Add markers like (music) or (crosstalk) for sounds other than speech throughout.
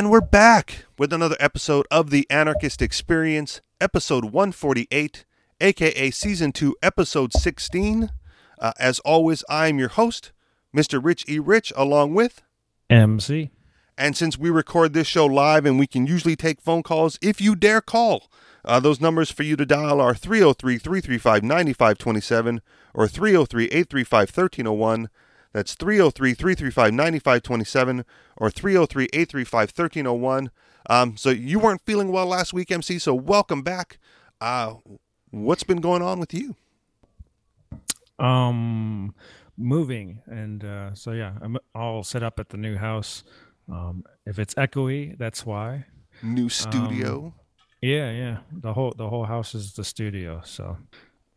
And we're back with another episode of The Anarchist Experience, episode 148, aka season 2, episode 16. Uh, as always, I'm your host, Mr. Rich E. Rich, along with MC. And since we record this show live and we can usually take phone calls if you dare call, uh, those numbers for you to dial are 303 335 9527 or 303 835 1301. That's 303 335 9527 or 303 835 1301. Um, so you weren't feeling well last week, MC, so welcome back. Uh, what's been going on with you? Um, moving. And uh, so, yeah, I'm all set up at the new house. Um, if it's echoey, that's why. New studio. Um, yeah, yeah. The whole the whole house is the studio. So,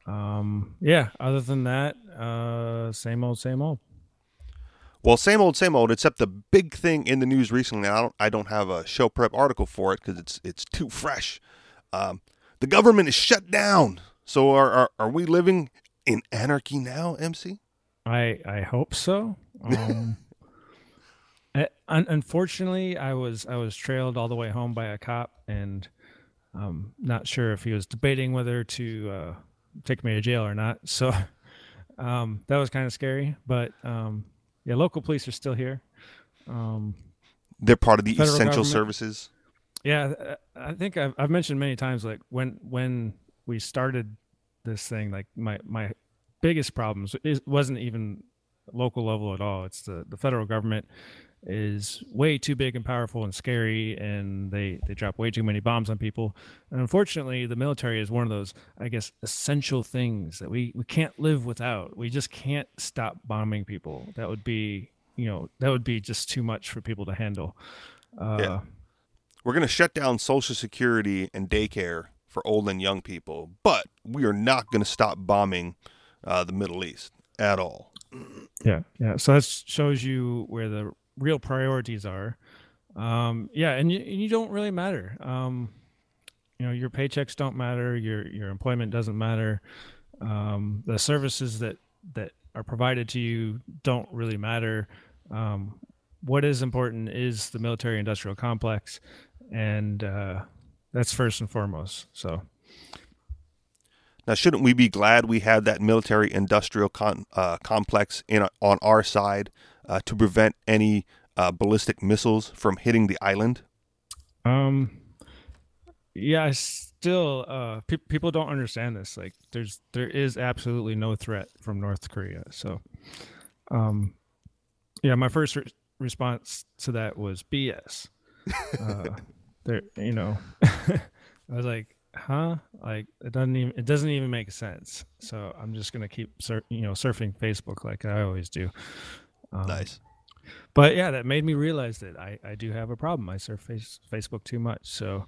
um, yeah. Other than that, uh, same old, same old. Well, same old, same old. Except the big thing in the news recently. I don't, I don't have a show prep article for it because it's, it's too fresh. Um, the government is shut down. So are, are, are we living in anarchy now, MC? I, I hope so. (laughs) Um, I, un- unfortunately, I was, I was trailed all the way home by a cop, and I'm not sure if he was debating whether to uh, take me to jail or not. So (laughs) um, that was kind of scary, but um, yeah, local police are still here. Um, They're part of the essential government. services. Yeah, I think I've, I've mentioned many times, like when when we started this thing, like my my biggest problems is wasn't even local level at all. It's the the federal government is way too big and powerful and scary and they they drop way too many bombs on people. And unfortunately the military is one of those i guess essential things that we we can't live without. We just can't stop bombing people. That would be you know that would be just too much for people to handle. Uh, yeah. we're going to shut down social security and daycare for old and young people but we are not going to stop bombing uh, the middle east at all. Yeah yeah. So that shows you where the real priorities are. Um, yeah, and you, you don't really matter. Um, you know, your paychecks don't matter. Your your employment doesn't matter. Um, the services that that are provided to you don't really matter. Um, what is important is the military industrial complex, and uh, that's first and foremost. So. Now, shouldn't we be glad we had that military industrial con- uh, complex in on our side uh, to prevent any uh, ballistic missiles from hitting the island? Um, yeah, I still uh, pe- people don't understand this. Like, there's there is absolutely no threat from North Korea. So, um, yeah, my first re- response to that was BS. Uh, (laughs) there, you know, (laughs) I was like, huh? Like, it doesn't even it doesn't even make sense. So I'm just gonna keep sur- you know surfing Facebook like I always do. Um, nice. But yeah, that made me realize that I, I do have a problem. I surf face, Facebook too much. So,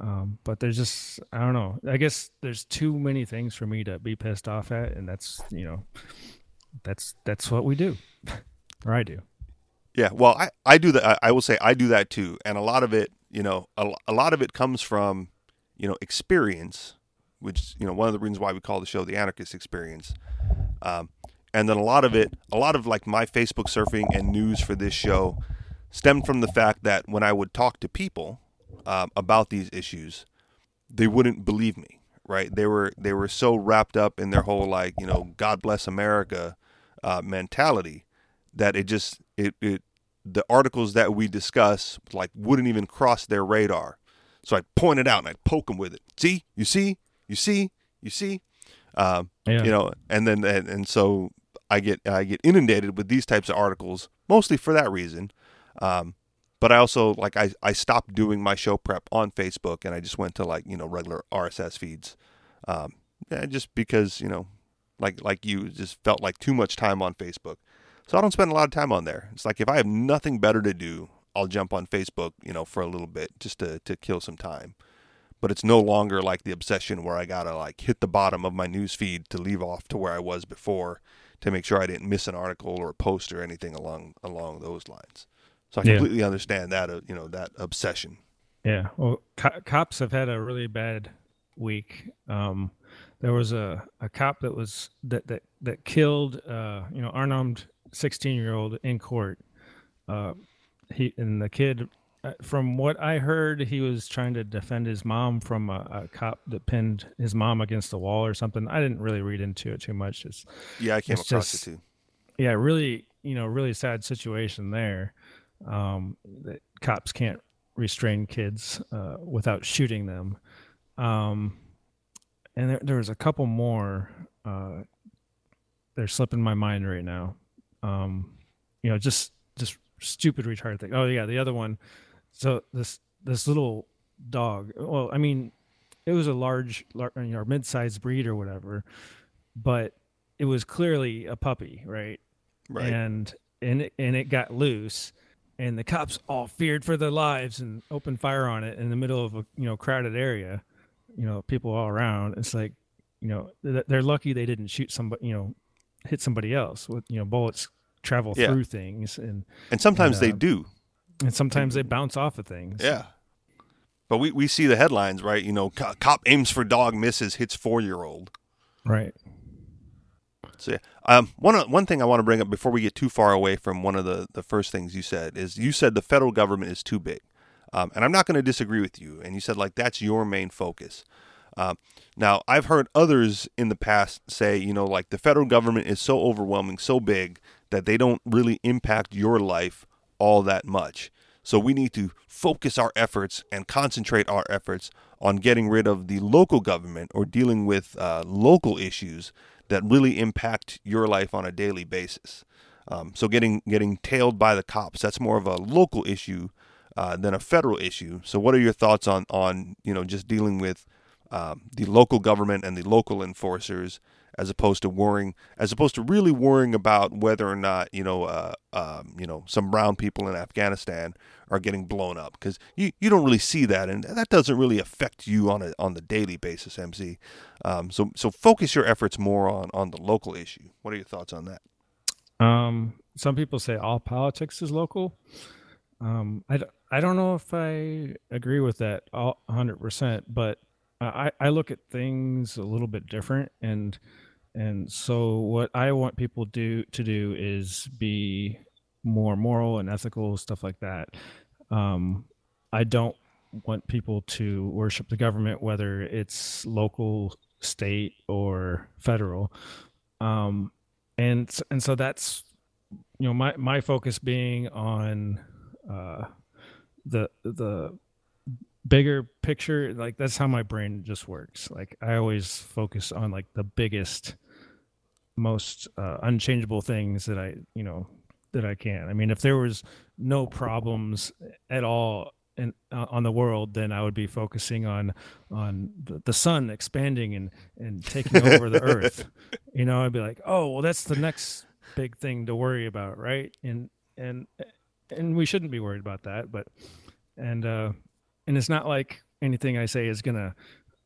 um, but there's just, I don't know. I guess there's too many things for me to be pissed off at. And that's, you know, that's, that's what we do (laughs) or I do. Yeah. Well, I, I do that. I will say I do that too. And a lot of it, you know, a, a lot of it comes from, you know, experience, which, you know, one of the reasons why we call the show the anarchist experience. Um, and then a lot of it, a lot of like my Facebook surfing and news for this show stemmed from the fact that when I would talk to people um, about these issues, they wouldn't believe me. Right? They were they were so wrapped up in their whole like you know God bless America uh, mentality that it just it, it the articles that we discuss like wouldn't even cross their radar. So I'd point it out and I'd poke them with it. See, you see, you see, you see. Um, yeah. You know, and then and, and so I get I get inundated with these types of articles mostly for that reason. Um, but I also like I, I stopped doing my show prep on Facebook and I just went to like you know regular RSS feeds, um, yeah, just because you know like like you just felt like too much time on Facebook. So I don't spend a lot of time on there. It's like if I have nothing better to do, I'll jump on Facebook, you know, for a little bit just to to kill some time. But it's no longer like the obsession where I gotta like hit the bottom of my news feed to leave off to where I was before to make sure I didn't miss an article or a post or anything along along those lines. So I completely yeah. understand that uh, you know that obsession. Yeah, well, co- cops have had a really bad week. Um, there was a, a cop that was that that that killed uh, you know unarmed sixteen year old in court. Uh, he and the kid from what I heard, he was trying to defend his mom from a, a, cop that pinned his mom against the wall or something. I didn't really read into it too much. It's, yeah, I came across just, it too. Yeah, really, you know, really sad situation there. Um, that cops can't restrain kids uh, without shooting them. Um, and there, there was a couple more. Uh, they're slipping my mind right now. Um, you know, just just stupid retarded thing. Oh yeah, the other one so this this little dog. Well, I mean, it was a large, large you know, mid-sized breed or whatever, but it was clearly a puppy, right? Right. And and it, and it got loose, and the cops all feared for their lives and opened fire on it in the middle of a you know crowded area, you know, people all around. It's like, you know, they're lucky they didn't shoot somebody, you know, hit somebody else with you know bullets travel yeah. through things and and sometimes and, uh, they do and sometimes they bounce off of things. Yeah. But we, we see the headlines, right? You know, cop aims for dog, misses, hits four year old. Right. So yeah, um, one one thing I want to bring up before we get too far away from one of the the first things you said is you said the federal government is too big, um, and I'm not going to disagree with you. And you said like that's your main focus. Uh, now I've heard others in the past say, you know, like the federal government is so overwhelming, so big that they don't really impact your life all that much. So we need to focus our efforts and concentrate our efforts on getting rid of the local government or dealing with uh, local issues that really impact your life on a daily basis. Um, so getting getting tailed by the cops that's more of a local issue uh, than a federal issue. So what are your thoughts on on you know just dealing with um, the local government and the local enforcers as opposed to worrying, as opposed to really worrying about whether or not you know, uh, um, you know, some brown people in Afghanistan are getting blown up because you, you don't really see that, and that doesn't really affect you on a on the daily basis, MC. Um, so so focus your efforts more on on the local issue. What are your thoughts on that? Um, some people say all politics is local. Um, I, I don't know if I agree with that all 100%, but I, I look at things a little bit different and and so what I want people do to do is be more moral and ethical stuff like that. Um, I don't want people to worship the government, whether it's local, state, or federal. Um, and and so that's you know my my focus being on uh, the the bigger picture like that's how my brain just works. Like i always focus on like the biggest most uh, unchangeable things that i you know that i can. I mean if there was no problems at all in, uh, on the world then i would be focusing on on the, the sun expanding and and taking over the earth. (laughs) You know i'd be like oh well that's the next big thing to worry about right? And and and we shouldn't be worried about that but and uh and it's not like anything I say is gonna,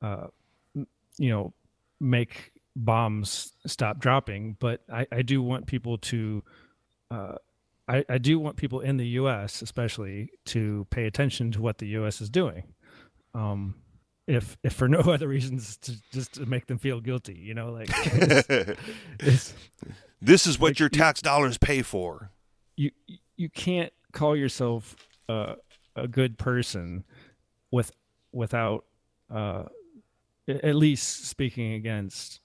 uh, you know, make bombs stop dropping. But I, I do want people to, uh, I, I do want people in the U.S. especially to pay attention to what the U.S. is doing. Um, if if for (laughs) no other reasons to just to make them feel guilty, you know, like (laughs) it's, it's, this is what like, your tax you, dollars pay for. You you can't call yourself uh, a good person with without uh, at least speaking against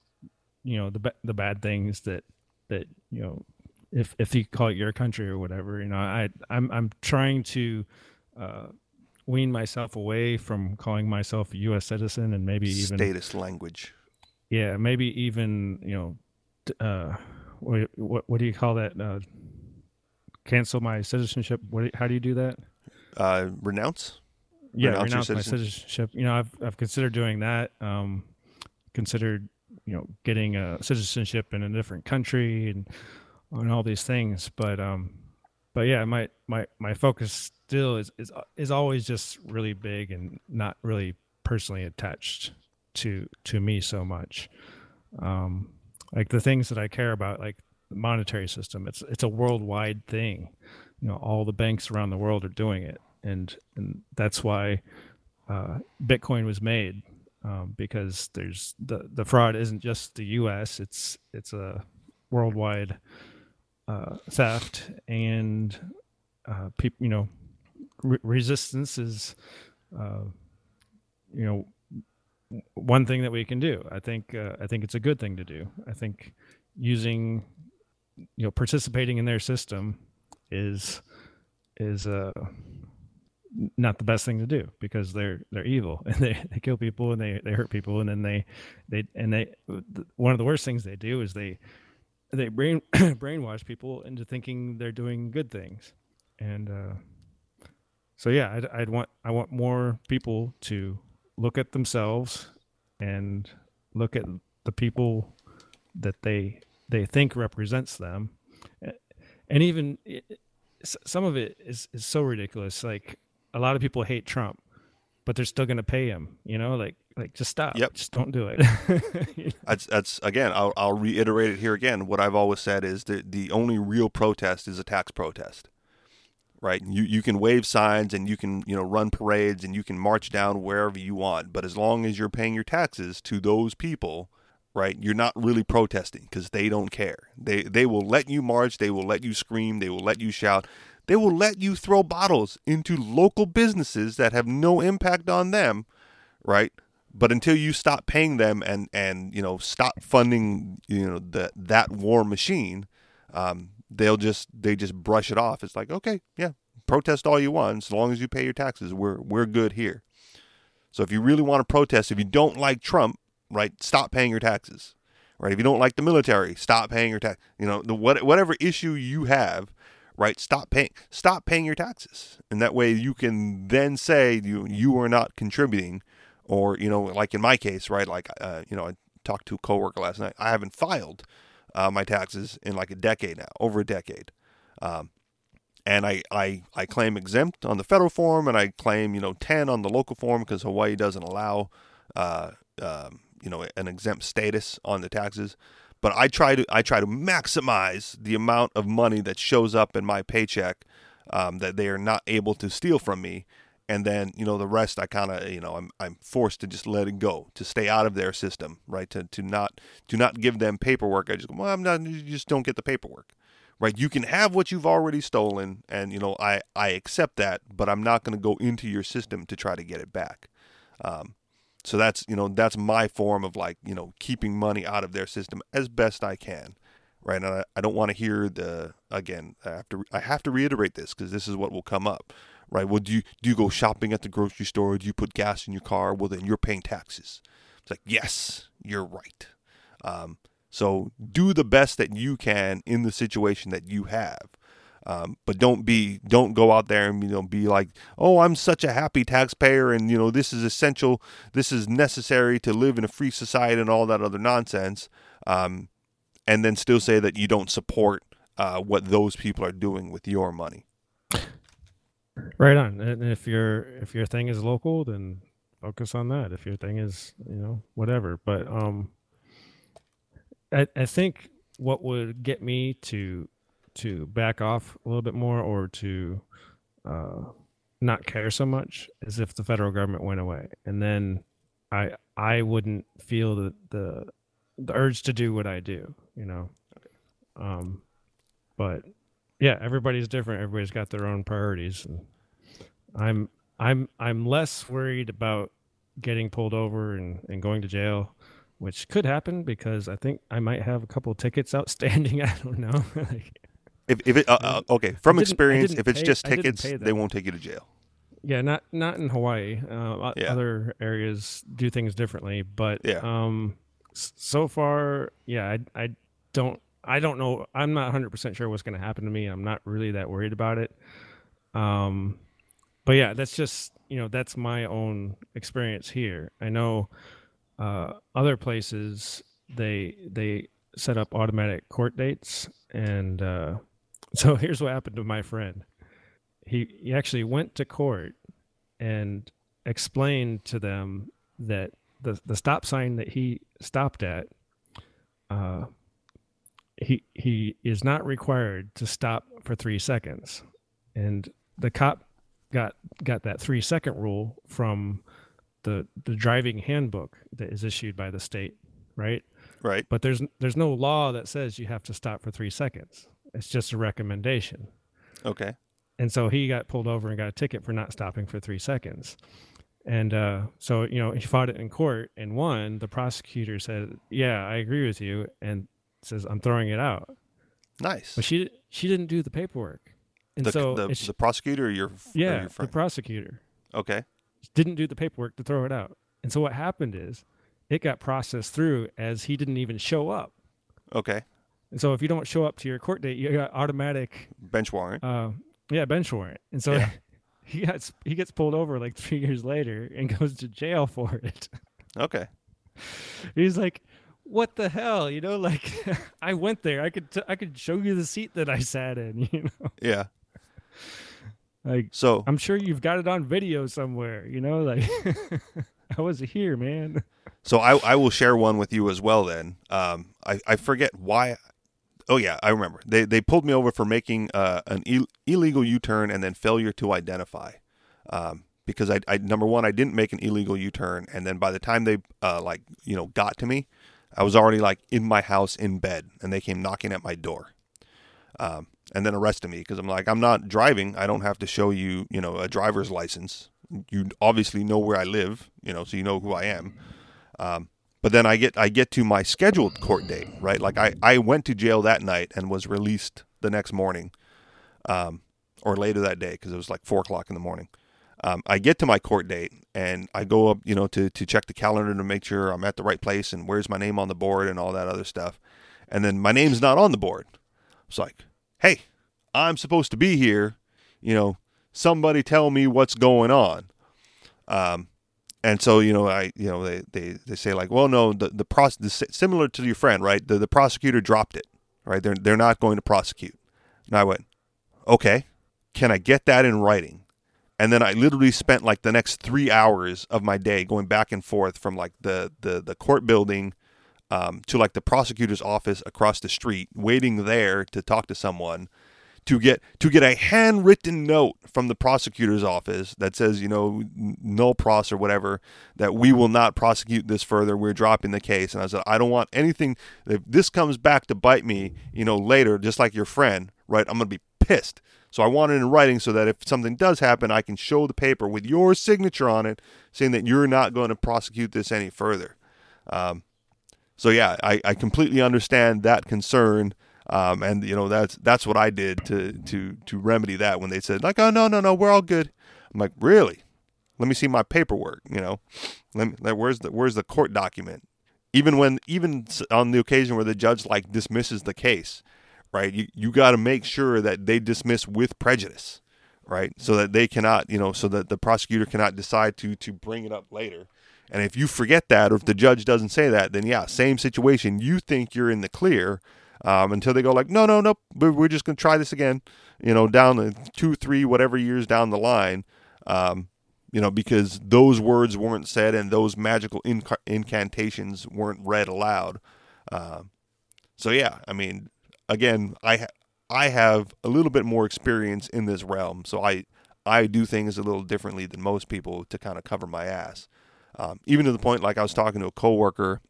you know the the bad things that that you know if if you call it your country or whatever you know i i'm i'm trying to uh, wean myself away from calling myself a us citizen and maybe even status language. Yeah maybe even you know uh what what, what do you call that uh cancel my citizenship? What how do you do that? Uh renounce yeah, renounce, renounce my citizenship. You know, I've I've considered doing that. Um, considered you know getting a citizenship in a different country and and all these things, but um, but yeah, my my my focus still is is is always just really big and not really personally attached to to me so much. Um, like the things that I care about, like the monetary system, it's it's a worldwide thing. You know, all the banks around the world are doing it and and that's why uh, Bitcoin was made um, because there's the the fraud isn't just the U.S. It's it's a worldwide uh, theft and uh, people you know re- resistance is, uh, you know, one thing that we can do. I think uh, I think it's a good thing to do. I think using, you know, participating in their system is is uh not the best thing to do because they're they're evil (laughs) and they, they kill people and they, they hurt people and then they they and they one of the worst things they do is they they brain (clears throat) brainwash people into thinking they're doing good things. And uh, so yeah I'd, I'd want I want more people to look at themselves and look at the people that they they think represents them. And even it, some of it is, is so ridiculous. Like a lot of people hate Trump, but they're still going to pay him. You know, like like just stop. Yep. Just don't do it. (laughs) (laughs) that's that's again. I'll I'll reiterate it here again. What I've always said is that the only real protest is a tax protest. Right. You you can wave signs and you can you know run parades and you can march down wherever you want, but as long as you're paying your taxes to those people, right? You're not really protesting because they don't care. They they will let you march, they will let you scream, they will let you shout they will let you throw bottles into local businesses that have no impact on them, right? But until you stop paying them and and you know stop funding you know that that war machine, um, they'll just they just brush it off. It's like okay, yeah, protest all you want, as long as you pay your taxes, we're we're good here. So if you really want to protest, if you don't like Trump, right, stop paying your taxes. Right? If you don't like the military, stop paying your tax. You know, the what, whatever issue you have, right? Stop paying stop paying your taxes, and that way you can then say you you are not contributing, or you know, like in my case, right? Like uh, you know, I talked to a coworker last night. I haven't filed uh, my taxes in like a decade now, over a decade. Um, and I, I, I claim exempt on the federal form, and I claim you know ten on the local form because Hawaii doesn't allow uh, um, you know an exempt status on the taxes but I try to I try to maximize the amount of money that shows up in my paycheck um, that they are not able to steal from me, and then you know the rest I kind of you know I'm I'm forced to just let it go to stay out of their system, right? To to not to not give them paperwork. I just go, well, I'm not. You just don't get the paperwork, right? You can have what you've already stolen, and you know I I accept that, but I'm not going to go into your system to try to get it back. Um, so that's you know that's my form of like you know keeping money out of their system as best I can, right? And I, I don't want to hear the again. I have to I have to reiterate this because this is what will come up, right? Well, do you do you go shopping at the grocery store? Do you put gas in your car? Well, then you're paying taxes. It's like yes, you're right. Um, so do the best that you can in the situation that you have. Um, but don't be don't go out there and you know be like oh i'm such a happy taxpayer and you know this is essential. This is necessary to live in a free society and all that other nonsense. Um, and then still say that you don't support uh, what those people are doing with your money. Right on. And if your if your thing is local then focus on that. If your thing is you know whatever. But um i i think what would get me to to back off a little bit more or to uh, not care so much as if the federal government went away, and then I I wouldn't feel the the, the urge to do what I do, you know. Um, but yeah, everybody's different. Everybody's got their own priorities, and I'm I'm I'm less worried about getting pulled over and, and going to jail which could happen because I think I might have a couple tickets outstanding. (laughs) I don't know. (laughs) If, if it uh, uh, okay from experience, if it's pay, just tickets, they won't take you to jail. Yeah, not not in Hawaii. Uh, yeah. Other areas do things differently, but yeah. um, so far, yeah, I, I don't I don't know. I'm not 100 percent sure what's going to happen to me. I'm not really that worried about it. Um, but yeah, that's just you know that's my own experience here. I know uh, other places they they set up automatic court dates and uh, so (laughs) here's what happened to my friend. He he actually went to court and explained to them that the the stop sign that he stopped at uh he he is not required to stop for 3 seconds. And the cop got got that 3 second rule from the the driving handbook that is issued by the state, right? Right. But there's there's no law that says you have to stop for 3 seconds. It's just a recommendation. Okay. and so he got pulled over and got a ticket for not stopping for three seconds. And uh, so you know he fought it in court and won. The prosecutor said, "Yeah, I agree with you," and says, "I'm throwing it out." Nice. But she she didn't do the paperwork, and the, so the, the prosecutor or your or yeah, your the prosecutor okay. didn't do the paperwork to throw it out. And so what happened is it got processed through as he didn't even show up. Okay. And so if you don't show up to your court date, you got automatic Bench warrant. uh yeah, bench warrant. And so Yeah. (laughs) he gets he gets pulled over like 3 years later and (laughs) goes to jail for it. Okay. (laughs) He's like what the hell, you know? Like I went there. I could t- I could show you the seat that I sat in. You know, Yeah. like So I'm sure you've got it on video somewhere. You know, like I was here, man. So I, I will share one with you as well. Then um, I, I forget why. Oh yeah, I remember. They they pulled me over for making uh, an Ill- illegal U turn and then failure to identify. Um, because I, I number one I didn't make an illegal U turn, and then by the time they uh, like you know got to me, I was already like in my house in bed, and they came knocking at my door. Um, and then arrested me because I'm like I'm not driving. I don't have to show you you know a driver's license. You obviously know where I live, you know, so you know who I am. Um, but then I get I get to my scheduled court date, right? Like I, I went to jail that night and was released the next morning, um, or later that day because it was like four o'clock in the morning. Um, I get to my court date and I go up, you know, to to check the calendar to make sure I'm at the right place and where's my name on the board and all that other stuff. And then my name's not on the board. It's like, hey, I'm supposed to be here. You know, somebody tell me what's going on. Um, and so you know i you know they they, they say like well no the the pros the, similar to your friend right? The, the prosecutor dropped it right? They're they're not going to prosecute. And i went okay can i get that in writing? And then i literally spent like the next three hours of my day going back and forth from like the the, the court building um, to like the prosecutor's office across the street waiting there to talk to someone to get to get a handwritten note from the prosecutor's office that says, you know, n- nolle pros or whatever, that we will not prosecute this further. We're dropping the case. And I said, I don't want anything. If this comes back to bite me, you know, later, just like your friend, right? I'm gonna be pissed. So I want it in writing so that if something does happen, I can show the paper with your signature on it, saying that you're not going to prosecute this any further. Um, so yeah, I, I completely understand that concern. Um, and you know that's that's what I did to to to remedy that when they said like oh no no no we're all good. I'm like really? Let me see my paperwork you know? Let me like, where's the where's the court document? Even when even on the occasion where the judge like dismisses the case right you you got to make sure that they dismiss with prejudice right? So that they cannot you know so that the prosecutor cannot decide to to bring it up later. And if you forget that or if the judge doesn't say that then yeah same situation. You think you're in the clear um, until they go like, no, no, no, we're just going to try this again, you know, down the two, three, whatever years down the line, um, you know, because those words weren't said and those magical inca- incantations weren't read aloud. Um, so yeah, I mean, again, I ha- I have a little bit more experience in this realm, so I I do things a little differently than most people to kind of cover my ass. Um, even to the point, like I was talking to a coworker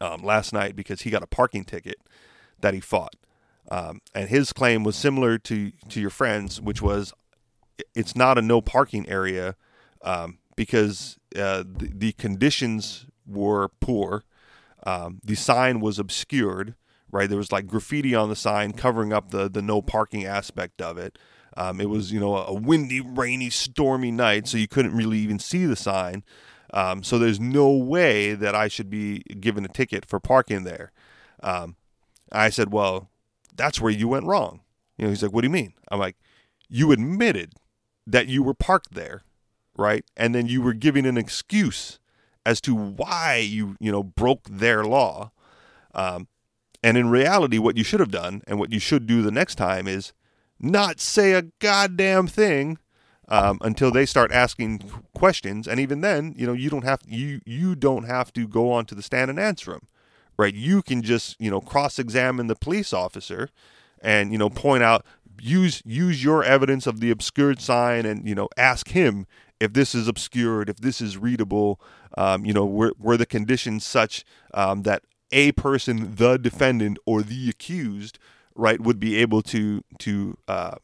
um, last night because he got a parking ticket that he fought, um, and his claim was similar to to your friends, which was it's not a no parking area um, because uh, the, the conditions were poor. Um, the sign was obscured, right? There was like graffiti on the sign covering up the the no parking aspect of it. Um, it was you know a windy, rainy, stormy night, so you couldn't really even see the sign. Um, so there's no way that I should be given a ticket for parking there. Um, I said, well, that's where you went wrong. You know, he's like, what do you mean? I'm like, you admitted that you were parked there, right? And then you were giving an excuse as to why you, you know, broke their law. Um, and in reality, what you should have done and what you should do the next time is not say a goddamn thing um, until they start asking questions. And even then, you know, you don't have you you don't have to go onto the stand and answer them, right? You can just you know cross-examine the police officer, and you know point out use use your evidence of the obscured sign, and you know ask him if this is obscured, if this is readable. Um, you know, were were the conditions such um, that a person, the defendant or the accused, right, would be able to to uh,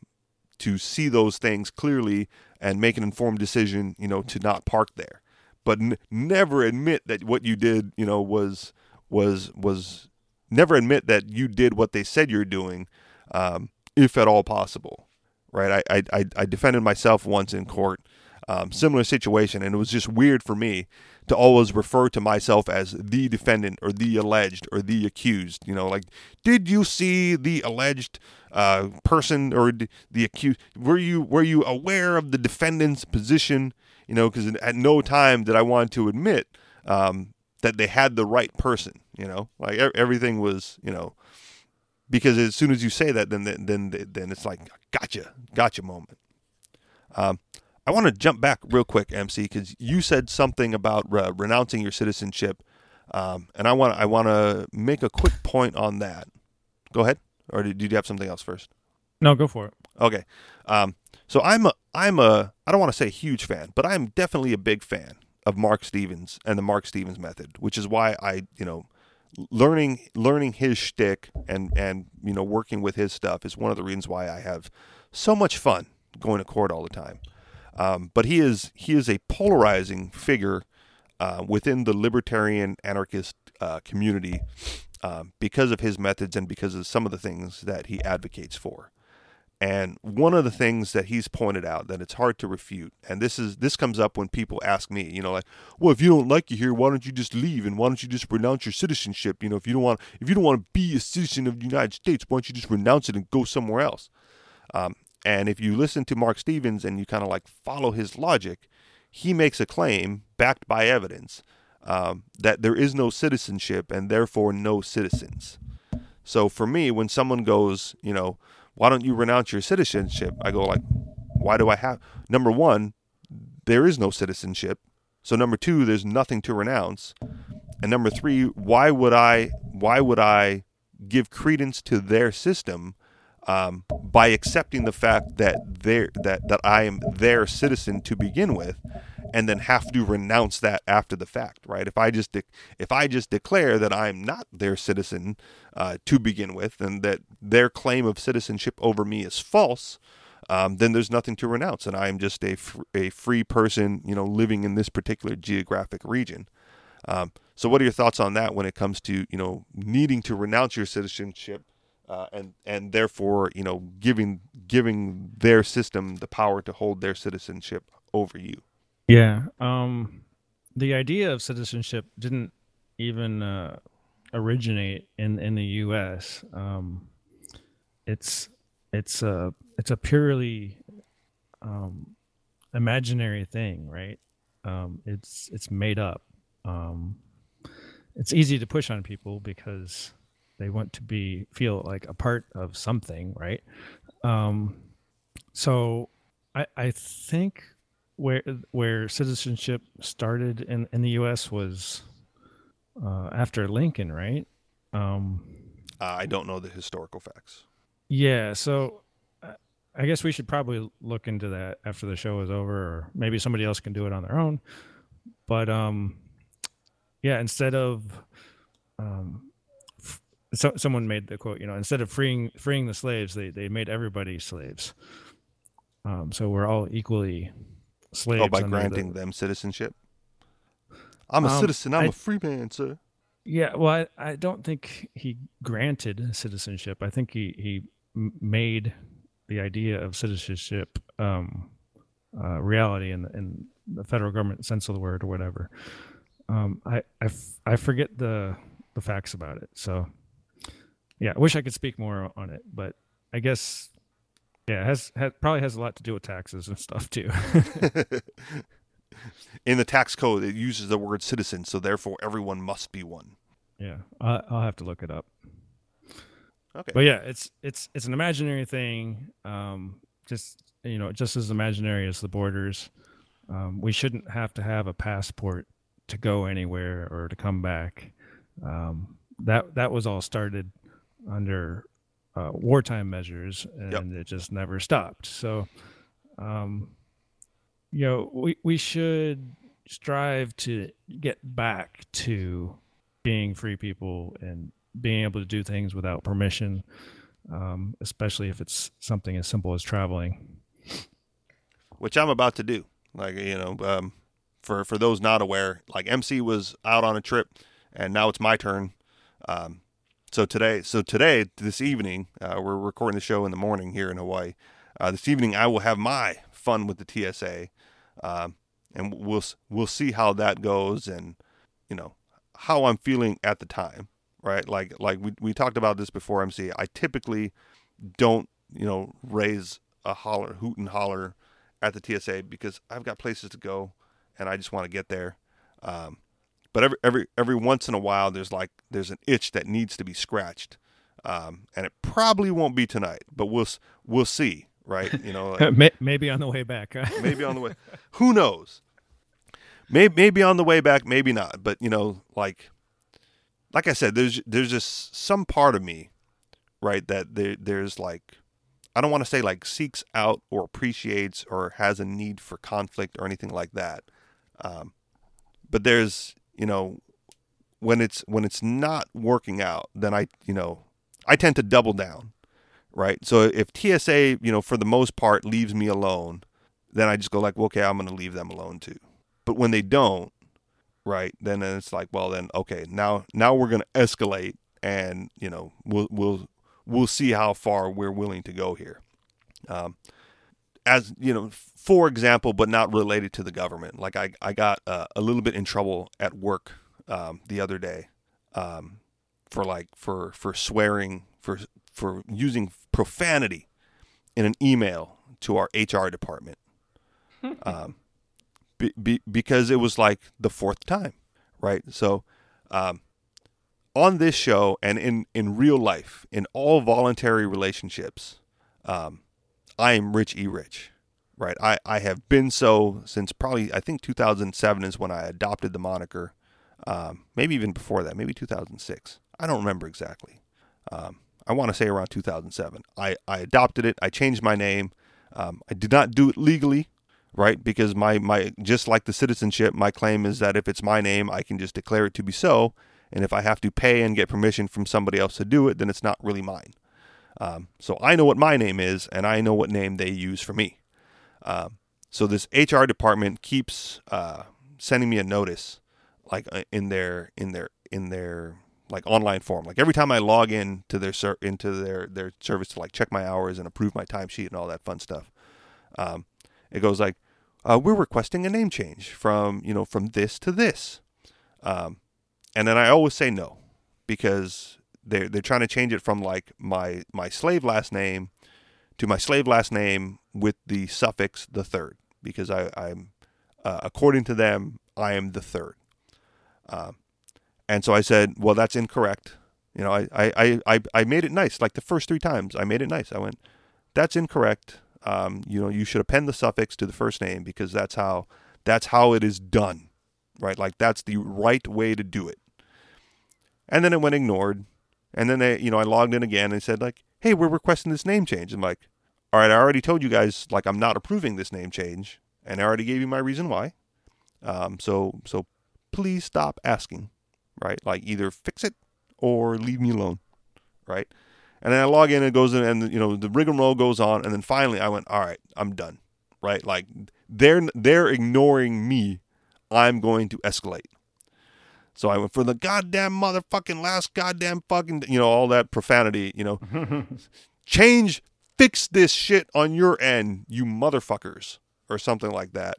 to see those things clearly and make an informed decision, you know, to not park there. But n- never admit that what you did, you know, was was was never admit that you did what they said you're doing, um, if at all possible. Right? I, I I defended myself once in court, um, similar situation, and it was just weird for me to always refer to myself as the defendant or the alleged or the accused. You know, like, did you see the alleged uh, person or the accused? Were you were you aware of the defendant's position? You know, because at no time did I want to admit um, that they had the right person. You know, like everything was, you know, because as soon as you say that, then then then it's like gotcha, gotcha moment. Um, I want to jump back real quick, MC, because you said something about uh, renouncing your citizenship, um, and I want I want to make a quick point on that. Go ahead, or did, did, you have something else first? No, go for it. Okay, um, so I'm a I'm a I don't want to say huge fan, but I'm definitely a big fan of Marc Stevens and the Marc Stevens method, which is why I you know learning learning his shtick and and you know working with his stuff is one of the reasons why I have so much fun going to court all the time. Um, but he is he is a polarizing figure uh, within the libertarian anarchist uh, community um, because of his methods and because of some of the things that he advocates for. And one of the things that he's pointed out that it's hard to refute, and this is this comes up when people ask me, you know, like, well, if you don't like it here, why don't you just leave and why don't you just renounce your citizenship? You know, if you don't want if you don't want to be a citizen of the United States, why don't you just renounce it and go somewhere else? Um, and if you listen to Marc Stevens and you kind of like follow his logic, he makes a claim backed by evidence um, that there is no citizenship and therefore no citizens. So for me, when someone goes, you know, why don't you renounce your citizenship? I go like, why do I have? Number one, there is no citizenship. So number two, there's nothing to renounce. And number three, why would I? Why would I give credence to their system um, by accepting the fact that they that that I am their citizen to begin with, and then have to renounce that after the fact, right? If I just de- if I just declare that I'm not their citizen uh, to begin with, and that their claim of citizenship over me is false, um, then there's nothing to renounce, and I am just a fr- a free person, you know, living in this particular geographic region. Um, so, what are your thoughts on that when it comes to you know needing to renounce your citizenship? Uh, and and therefore you know giving giving their system the power to hold their citizenship over you. Yeah, um, the idea of citizenship didn't even uh, originate in in the U.S. Um, it's it's a it's a purely um, imaginary thing, right? Um, it's it's made up. Um, it's easy to push on people because they want to be feel like a part of something, right? Um, so I I think where where citizenship started in in the U.S. was uh, after Lincoln, right? Um, uh, I don't know the historical facts. Yeah, so uh, I guess we should probably look into that after the show is over, or maybe somebody else can do it on their own. But um, yeah, instead of um, so, someone made the quote, you know, instead of freeing freeing the slaves, they they made everybody slaves. Um, so we're all equally slaves. Oh, by granting the, them citizenship. I'm a um, citizen. I'm I, a free man, sir. Yeah, well, I, I don't think he granted citizenship. I think he he made the idea of citizenship um, uh, reality in the, in the federal government sense of the word or whatever. Um, I, I, I forget the the facts about it. So yeah, I wish I could speak more on it, but I guess yeah, it has, has probably has a lot to do with taxes and stuff too. (laughs) In the tax code, it uses the word citizen, so therefore everyone must be one. Yeah, I, will have to look it up. Okay, but yeah, it's it's it's an imaginary thing. Um, just you know, just as imaginary as the borders. Um, we shouldn't have to have a passport to go anywhere or to come back. Um, that that was all started under uh, wartime measures, and yep. it just never stopped. So, um, you know, we we should strive to get back to being free people and being able to do things without permission. um, especially if it's something as simple as traveling. Which I'm about to do. Like you know, um, for for those not aware, like MC was out on a trip, and now it's my turn. Um, so today, so today, this evening, uh, we're recording the show in the morning here in Hawaii. Uh, this evening, I will have my fun with the TSA, um, and we'll we'll see how that goes, and you know how I'm feeling at the time, right? Like like we we talked about this before, MC. I typically don't you know raise a holler, hoot and holler at the TSA because I've got places to go, and I just want to get there. Um, but every every every once in a while, there's like there's an itch that needs to be scratched, um, and it probably won't be tonight, but we'll we'll see, right? You know, like, (laughs) maybe on the way back. (laughs) maybe on the way. Who knows? Maybe maybe on the way back, maybe not. But you know, like like I said, there's there's just some part of me, right, that there there's like I don't want to say like seeks out or appreciates or has a need for conflict or anything like that. Um, but there's you know, when it's when it's not working out, then I you know I tend to double down, right? So if TSA you know for the most part leaves me alone, then I just go like, well, okay, I'm going to leave them alone too. But when they don't, right, then it's like, well, then okay, now now we're going to escalate, and you know we'll we'll we'll see how far we're willing to go here. Um, as you know, for example, but not related to the government. Like I, I got uh, a little bit in trouble at work um, the other day um, for like for for swearing for for using profanity in an email to our HR department. (laughs) um, be, be, because it was like the fourth time, right? So, um, on this show and in in real life, in all voluntary relationships, um, I am Rich E. Rich, right? I, I have been so since probably, I think 2007 is when I adopted the moniker. Um, maybe even before that, maybe 2006. I don't remember exactly. Um, I want to say around 2007. I, I adopted it. I changed my name. Um, I did not do it legally, right? Because my, my just like the citizenship, my claim is that if it's my name, I can just declare it to be so. And if I have to pay and get permission from somebody else to do it, then it's not really mine. Um, so I know what my name is, and I know what name they use for me. Um, so this HR department keeps uh, sending me a notice, like uh, in their in their in their like online form. Like every time I log in to their ser- into their their service to like check my hours and approve my timesheet and all that fun stuff, um, it goes like, uh, "We're requesting a name change from you know from this to this," um, and then I always say no because they're they're trying to change it from like my my slave last name to my slave last name with the suffix the third because I, I'm uh, according to them I am the third. Uh, and so I said, well, that's incorrect. You know, I, I, I, I made it nice. Like the first three times, I made it nice. I went, that's incorrect. Um, you know, you should append the suffix to the first name because that's how that's how it is done, right? Like that's the right way to do it. And then it went ignored. And then they, you know, I logged in again and said like, "Hey, we're requesting this name change." I'm like, "All right, I already told you guys like I'm not approving this name change, and I already gave you my reason why. Um, so so please stop asking, right? Like either fix it or leave me alone, right?" And then I log in and it goes in, and you know the rigmarole goes on, and then finally I went, "All right, I'm done." Right? Like they're they're ignoring me. I'm going to escalate. So I went for the goddamn motherfucking last goddamn fucking, you know, all that profanity, you know. (laughs) Change, fix this shit on your end, you motherfuckers, or something like that.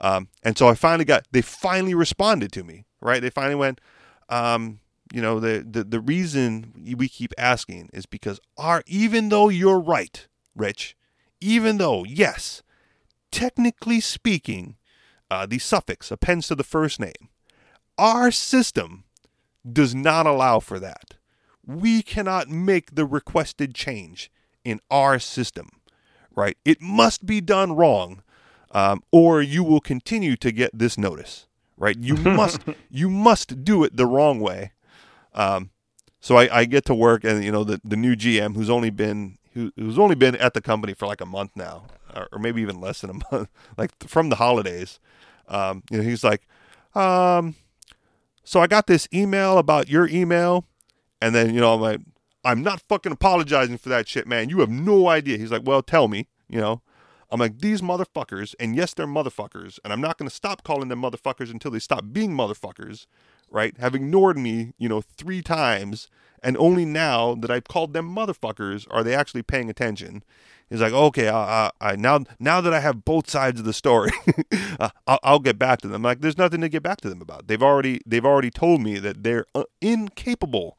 Um, and so I finally got, they finally responded to me, right? They finally went, um, you know, the, the, the reason we keep asking is because our, even though you're right, Rich, even though, yes, technically speaking, uh, the suffix appends to the first name our system does not allow for that. We cannot make the requested change in our system, right? It must be done wrong, um, or you will continue to get this notice, right? You (laughs) must you must do it the wrong way. Um, so I, I, get to work, and you know the the new GM who's only been who, who's only been at the company for like a month now, or, or maybe even less than a month, (laughs) like from the holidays. Um, you know, he's like, um, so I got this email about your email, and then you know I'm like, I'm not fucking apologizing for that shit, man. You have no idea. He's like, well, tell me, you know. I'm like, these motherfuckers, and yes, they're motherfuckers, and I'm not going to stop calling them motherfuckers until they stop being motherfuckers, right? Have ignored me, you know, three times, and only now that I've called them motherfuckers are they actually paying attention. He's like, okay, I, I, I now now that I have both sides of the story, (laughs) uh, I'll, I'll, get back to them. I'm like, there's nothing to get back to them about. They've already they've already told me that they're uh, incapable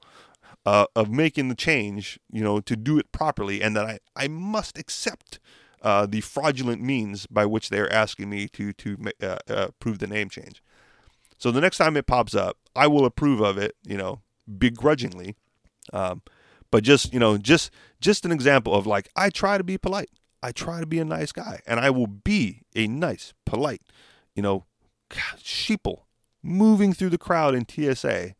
uh, of making the change, you know, to do it properly, and that I I must accept uh, the fraudulent means by which they're asking me to to uh, uh, approve the name change. So the next time it pops up, I will approve of it, you know, begrudgingly. Um, but just you know, just just an example of like I try to be polite. I try to be a nice guy, and I will be a nice, polite, you know, sheeple moving through the crowd in TSA,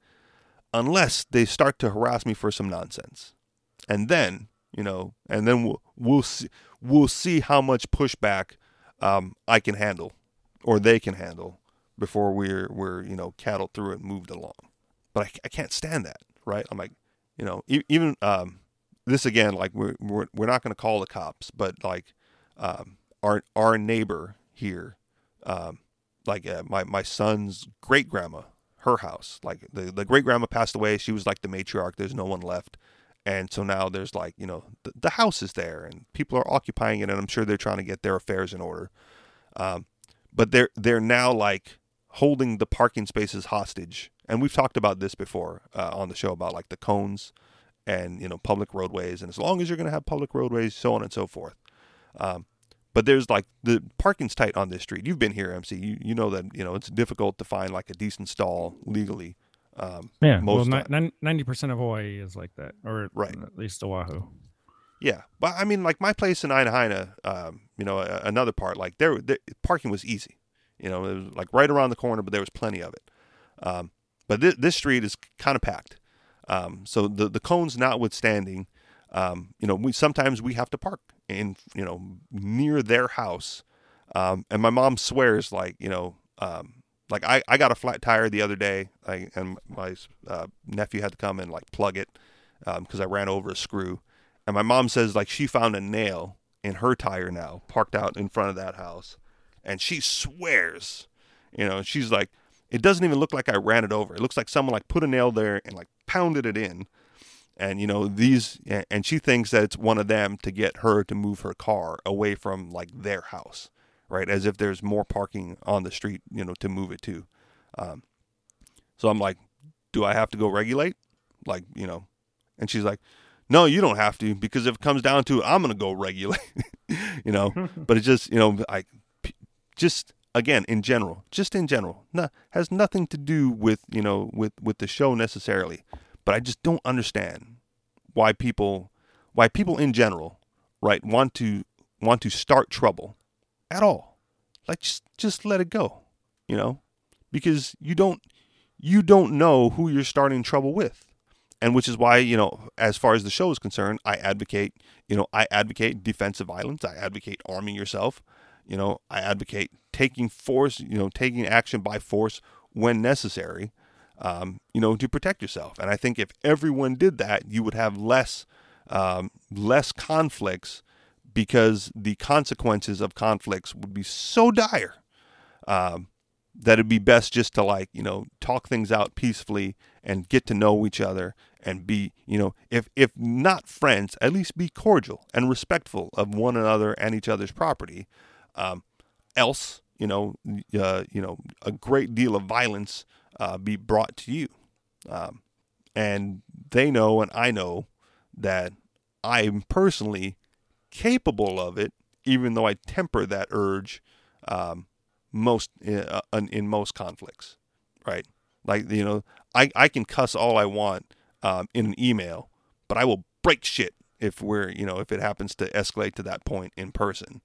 unless they start to harass me for some nonsense, and then you know, and then we'll we'll see we'll see how much pushback um, I can handle, or they can handle, before we're we're you know cattled through and moved along. But I, I can't stand that, right? I'm like, you know, even um, this again, like we're we're, we're not going to call the cops, but like um, our our neighbor here, um, like uh, my my son's great grandma, her house, like the the great grandma passed away. She was like the matriarch. There's no one left, and so now there's like you know the, the house is there and people are occupying it, and I'm sure they're trying to get their affairs in order. Um, but they're they're now like holding the parking spaces hostage. And we've talked about this before uh, on the show about like the cones and you know public roadways. And as long as you're going to have public roadways so on and so forth. Um, but there's like the parking's tight on this street. You've been here mc you, you know that you know it's difficult to find like a decent stall legally um, yeah well 90% of hawaii is like that or right. at least oahu. Yeah but i mean like my place in Aina um, you know another part like there, there parking was easy you know it was like right around the corner but there was plenty of it. Um, but th- this street is kind of packed. Um, so the the cones notwithstanding, um, you know, we sometimes we have to park in you know near their house, um, and my mom swears like you know um, like I, I got a flat tire the other day, I, and my uh, nephew had to come and like plug it because um, I ran over a screw, and my mom says like she found a nail in her tire now parked out in front of that house, and she swears, you know, she's like it doesn't even look like I ran it over. It looks like someone like put a nail there and like pounded it in. And you know these, and she thinks that it's one of them to get her to move her car away from like their house, right? As if there's more parking on the street, you know, to move it to. Um, so I'm like, do I have to go regulate? Like, you know, and she's like, no, you don't have to because if it comes down to it, I'm gonna go regulate, (laughs) you know. (laughs) but it's just, you know, I just again in general just in general no, has nothing to do with you know with with the show necessarily. But i just don't understand why people why people in general right want to want to start trouble at all. Like just just let it go you know? Because you don't you don't know who you're starting trouble with. And which is why you know as far as the show is concerned i advocate you know i advocate defensive violence. I advocate arming yourself you know, I advocate taking force, you know, taking action by force when necessary, um, you know, to protect yourself. And I think if everyone did that, you would have less um, less conflicts because the consequences of conflicts would be so dire um, that it'd be best just to like you know talk things out peacefully and get to know each other and be you know if if not friends at least be cordial and respectful of one another and each other's property um, else, you know, uh, you know, a great deal of violence uh, be brought to you. Um, and they know, and I know that I am personally capable of it, even though I temper that urge um, most uh, in, in, most conflicts, right? Like you know, I I can cuss all I want um, in an email, but I will break shit if we're you know if it happens to escalate to that point in person.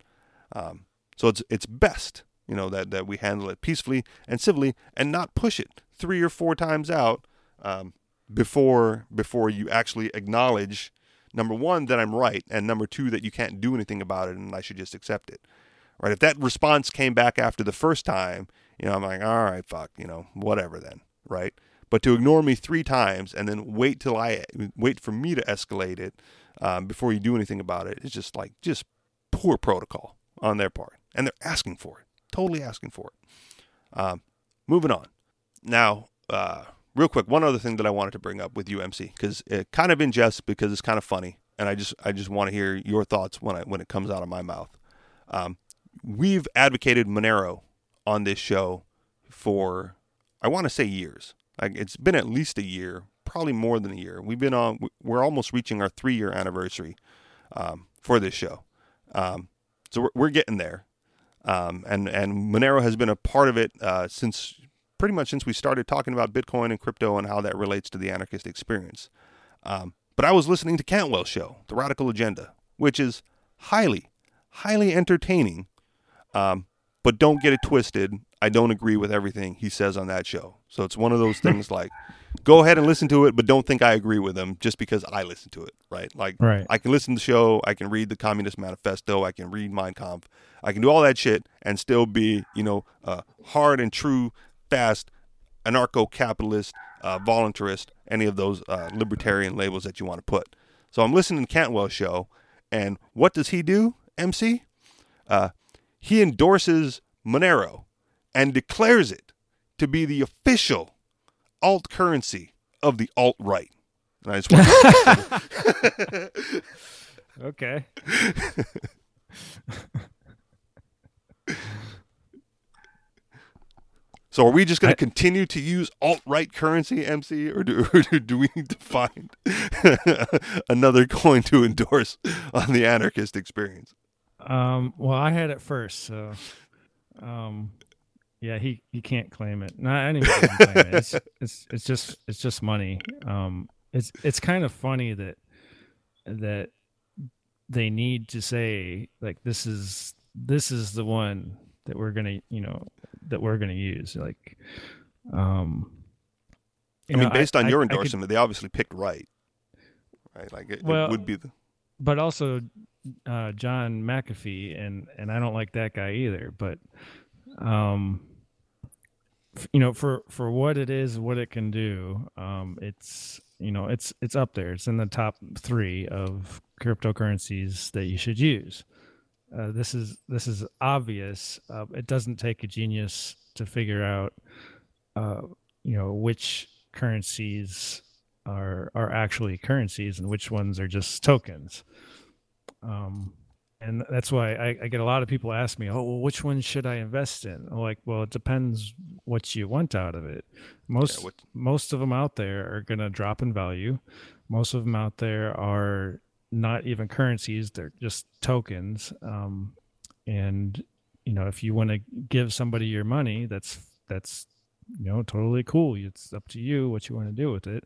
Um, so it's it's best, you know, that, that we handle it peacefully and civilly and not push it three or four times out um, before before you actually acknowledge number one that I'm right and number two that you can't do anything about it and I should just accept it. Right? If that response came back after the first time, you know, I'm like, all right, fuck, you know, whatever then, right? But to ignore me three times and then wait till I wait for me to escalate it um, before you do anything about it, it's just like just poor protocol on their part, and they're asking for it, totally asking for it. Um, moving on. Now, uh, real quick, one other thing that I wanted to bring up with UMC because it kind of in jest because it's kind of funny, and I just I just want to hear your thoughts when I when it comes out of my mouth. Um, we've advocated Monero on this show for I want to say years. Like it's been at least a year, probably more than a year. We've been on. We're almost reaching our three year anniversary um, for this show, um, so we're, we're, getting there. Um, and and Monero has been a part of it uh, since pretty much since we started talking about Bitcoin and crypto and how that relates to the anarchist experience. Um, but I was listening to Cantwell's show, The Radical Agenda, which is highly, highly entertaining. Um, but don't get it twisted. I don't agree with everything he says on that show. So it's one of those things (laughs) like, go ahead and listen to it, but don't think I agree with them just because I listen to it, right? Like, right. I can listen to the show, I can read the Communist Manifesto, I can read Mein Kampf, I can do all that shit and still be, you know, a hard and true, fast anarcho-capitalist, uh, voluntarist, any of those uh, libertarian labels that you want to put. So I'm listening to Cantwell's show, and what does he do, MC? Uh, he endorses Monero and declares it to be the official alt currency of the alt right. And I just want to (laughs) okay. (laughs) So are we just going to continue to use alt right currency, MC, or do, (laughs) or do we need to find another coin to endorse on the anarchist experience? Um, well, I had it first, so um, yeah, he, he can't claim it. Not anybody can claim it. It's, (laughs) it's it's just it's just money. Um, it's it's kind of funny that that they need to say like this is this is the one that we're gonna you know that we're gonna use like um I mean, know, based I, on your I, endorsement, I could, they obviously picked right, right? Like it, well, it would be the. But also, uh, John McAfee, and and I don't like that guy either. But, um, you know, for for what it is, what it can do, um, it's you know, it's it's up there. It's in the top three of cryptocurrencies that you should use. Uh, this is this is obvious. Uh, it doesn't take a genius to figure out, uh, you know, which currencies are are actually currencies and which ones are just tokens. Um, and that's why I, I, get a lot of people ask me, "Oh, well, which one should I invest in?" I'm like, well, it depends what you want out of it. Most yeah, most of them out there are going to drop in value. Most of them out there are not even currencies; they're just tokens. Um, and you know, if you want to give somebody your money, that's that's you know totally cool. It's up to you what you want to do with it.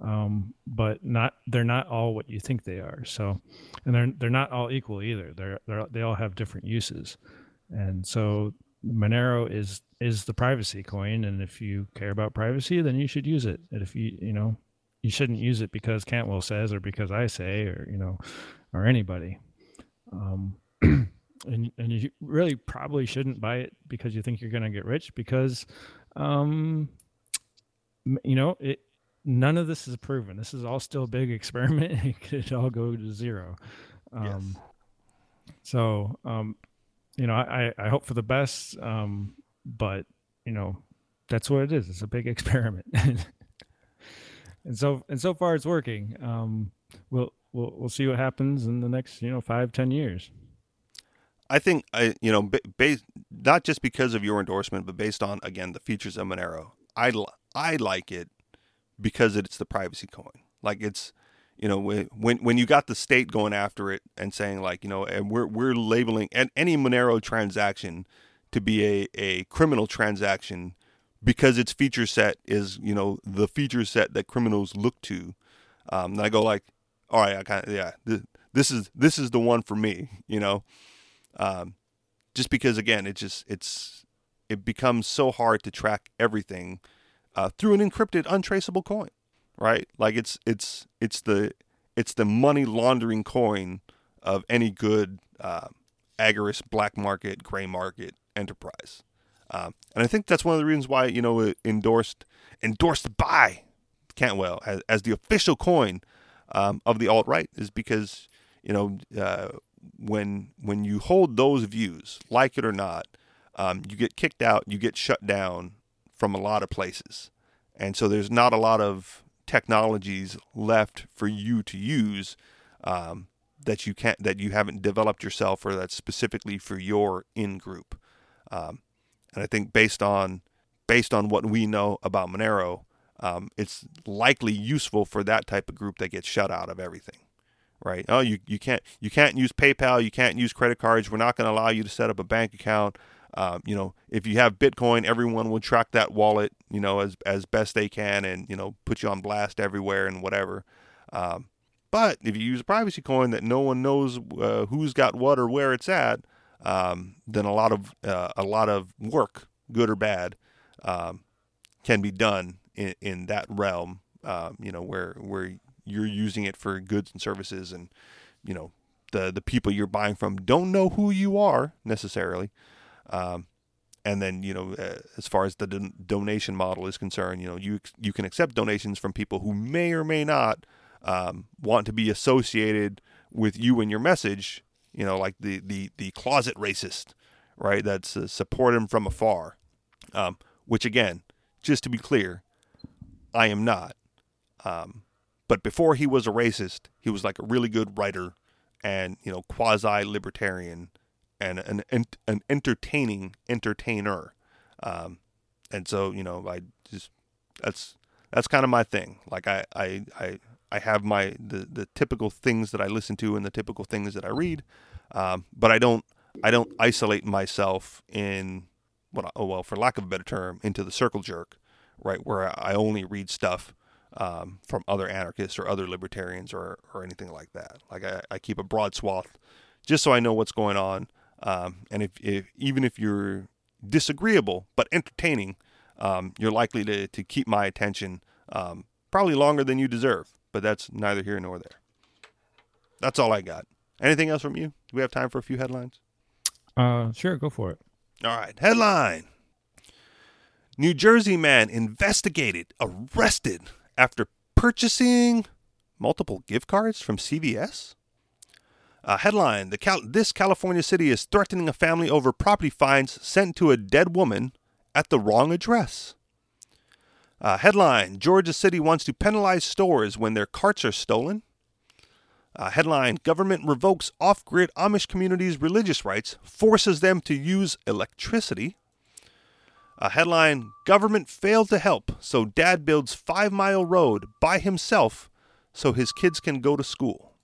Um, but not they're not all what you think they are. So, and they're they're not all equal either. They're they they all have different uses, and so Monero is is the privacy coin, and if you care about privacy, then you should use it. And if you you know you shouldn't use it because Cantwell says or because I say or you know or anybody. Um, (clears throat) and and you really probably shouldn't buy it because you think you're going to get rich because um you know it none of this is proven this is all still a big (laughs) experiment it could all go to zero um yes. so um you know i i hope for the best um but you know that's what it is it's a big (laughs) experiment (laughs) and so and so far it's working. Um, we'll we'll we'll see what happens in the next you know five ten years. I think I you know based not just because of your endorsement, but based on again the features of Monero. I I like it because it's the privacy coin. Like it's you know when when you got the state going after it and saying like you know and we're we're labeling any Monero transaction to be a, a criminal transaction because its feature set is you know the feature set that criminals look to. Um, and I go like, all right, I kind of yeah, this, this, is this is the one for me, you know, um, just because again, it just it's it becomes so hard to track everything uh, through an encrypted, untraceable coin, right? Like it's it's it's the it's the money laundering coin of any good uh, agorist black market, gray market enterprise. Um, and I think that's one of the reasons why you know it endorsed endorsed by Cantwell as, as the official coin um, of the alt right is because you know uh, when when you hold those views, like it or not, um, you get kicked out, you get shut down from a lot of places, and so there's not a lot of technologies left for you to use um, that you can't that you haven't developed yourself or that's specifically for your in group. Um, and I think based on based on what we know about Monero, um, it's likely useful for that type of group that gets shut out of everything. Right? Oh, you, you can't you can't use PayPal, you can't use credit cards. We're not going to allow you to set up a bank account. Um, you know, if you have Bitcoin, everyone will track that wallet, you know, as as best they can, and you know, put you on blast everywhere and whatever. Um, but if you use a privacy coin that no one knows uh, who's got what or where it's at, um, then a lot of uh, a lot of work, good or bad, um, can be done in, in that realm. Um, you know, where where you're using it for goods and services, and you know, the the people you're buying from don't know who you are necessarily. Um, and then you know, uh, as far as the don- donation model is concerned, you know, you you can accept donations from people who may or may not um, want to be associated with you and your message, you know, like the the the closet racist, right? That's uh, support him from afar. Um, which again, just to be clear, I am not. Um, but before he was a racist, he was like a really good writer and you know quasi libertarian and an an entertaining entertainer. Um, and so you know I just that's that's kind of my thing. Like I I I I have my the, the typical things that I listen to and the typical things that I read, um, but I don't I don't isolate myself in what oh well for lack of a better term into the circle jerk, right where I only read stuff um, from other anarchists or other libertarians or or anything like that. Like I, I keep a broad swath just so I know what's going on, um, and if, if even if you're disagreeable but entertaining, um, you're likely to to keep my attention um, probably longer than you deserve but that's neither here nor there. That's all I got. Anything else from you? Do we have time for a few headlines? Uh, sure, go for it. All right, headline. New Jersey man investigated, arrested after purchasing multiple gift cards from CVS. Uh, headline: Cal- This California city is threatening a family over property fines sent to a dead woman at the wrong address. Uh, headline Georgia City wants to penalize stores when their carts are stolen. Uh, headline Government revokes off grid Amish communities' religious rights, forces them to use electricity. Uh, headline Government failed to help, so dad builds five mile road by himself so his kids can go to school.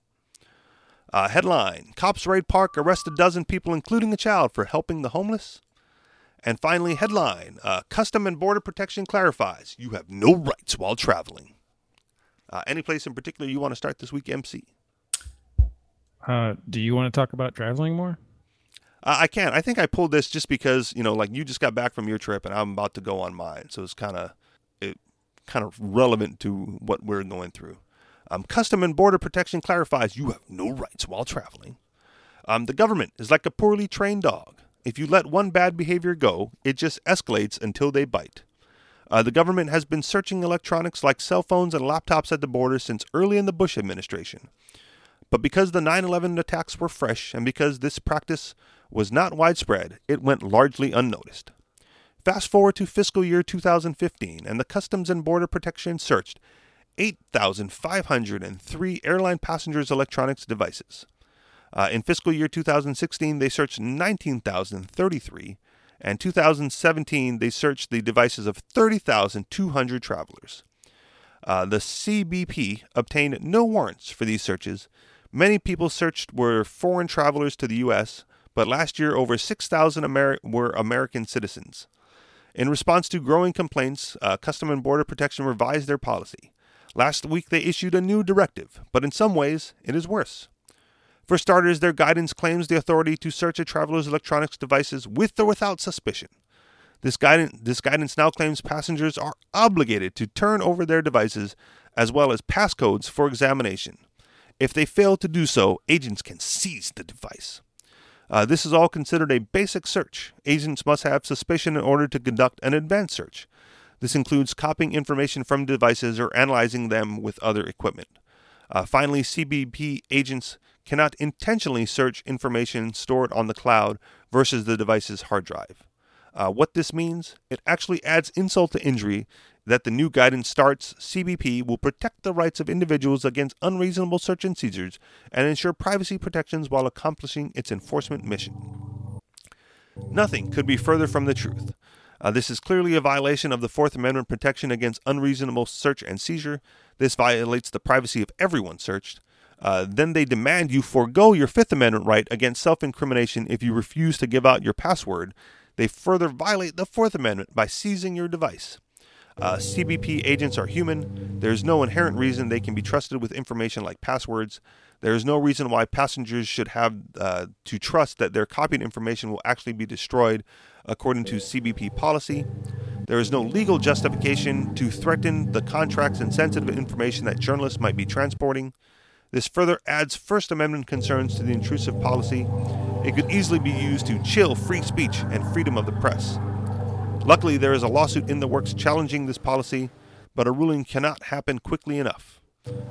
Uh, headline Cops raid park, arrest a dozen people, including a child, for helping the homeless. And finally, headline uh, Custom and Border Protection clarifies you have no rights while traveling. Uh, any place in particular you want to start this week, MC? Uh, do you want to talk about traveling more? Uh, I can't. I think I pulled this just because you know, like you just got back from your trip, and I'm about to go on mine, so it's kind of it kind of relevant to what we're going through. Um, Custom and Border Protection clarifies you have no rights while traveling. Um, the government is like a poorly trained dog. If you let one bad behavior go, it just escalates until they bite. Uh, the government has been searching electronics like cell phones and laptops at the border since early in the Bush administration. But because the 9 11 attacks were fresh and because this practice was not widespread, it went largely unnoticed. Fast forward to fiscal year 2015, and the Customs and Border Protection searched 8,503 airline passengers' electronics devices. Uh, in fiscal year 2016, they searched 19,033, and 2017 they searched the devices of 30,200 travelers. Uh, the CBP obtained no warrants for these searches. Many people searched were foreign travelers to the U.S., but last year over 6,000 Ameri- were American citizens. In response to growing complaints, uh, Custom and Border Protection revised their policy. Last week they issued a new directive, but in some ways it is worse. For starters, their guidance claims the authority to search a traveler's electronics devices with or without suspicion. This guidance, this guidance now claims passengers are obligated to turn over their devices as well as passcodes for examination. If they fail to do so, agents can seize the device. Uh, this is all considered a basic search. Agents must have suspicion in order to conduct an advanced search. This includes copying information from devices or analyzing them with other equipment. Uh, finally, CBP agents cannot intentionally search information stored on the cloud versus the device's hard drive. Uh, what this means? It actually adds insult to injury that the new guidance starts CBP will protect the rights of individuals against unreasonable search and seizures and ensure privacy protections while accomplishing its enforcement mission. Nothing could be further from the truth. Uh, this is clearly a violation of the Fourth Amendment protection against unreasonable search and seizure. This violates the privacy of everyone searched. Uh, then they demand you forego your Fifth Amendment right against self incrimination if you refuse to give out your password. They further violate the Fourth Amendment by seizing your device. Uh, CBP agents are human. There is no inherent reason they can be trusted with information like passwords. There is no reason why passengers should have uh, to trust that their copied information will actually be destroyed according to CBP policy. There is no legal justification to threaten the contracts and sensitive information that journalists might be transporting. This further adds First Amendment concerns to the intrusive policy. It could easily be used to chill free speech and freedom of the press. Luckily, there is a lawsuit in the works challenging this policy, but a ruling cannot happen quickly enough.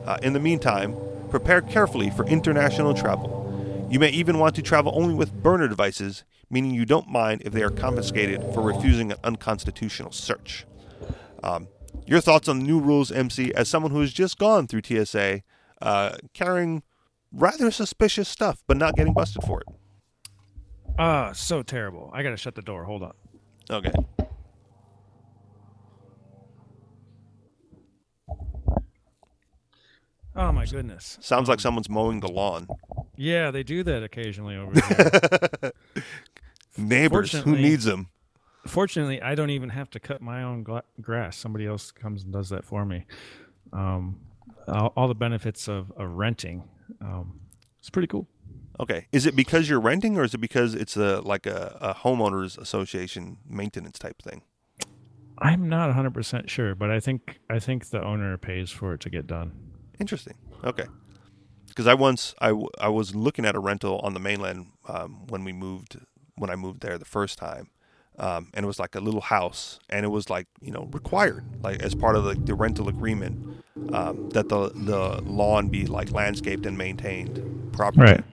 Uh, in the meantime, prepare carefully for international travel. You may even want to travel only with burner devices, meaning you don't mind if they are confiscated for refusing an unconstitutional search. Um, your thoughts on the new rules, MC, as someone who has just gone through TSA, uh, carrying rather suspicious stuff, but not getting busted for it? Ah, uh, so terrible. I gotta shut the door. Hold on. Okay. Oh my goodness. Sounds like someone's mowing the lawn. Yeah, they do that occasionally over there. (laughs) Neighbors, who needs them? Fortunately, I don't even have to cut my own gla- grass. Somebody else comes and does that for me. Um, all, all, the benefits of, of renting. Um, it's pretty cool. Okay, is it because you're renting, or is it because it's a like a, a homeowners association maintenance type thing? I'm not 100 percent sure, but I think I think the owner pays for it to get done. Interesting. Okay. Because I once I, w- I was looking at a rental on the mainland um, when we moved when I moved there the first time, um, and it was like a little house, and it was like you know required like as part of the, the rental agreement um, that the the lawn be like landscaped and maintained properly. Right.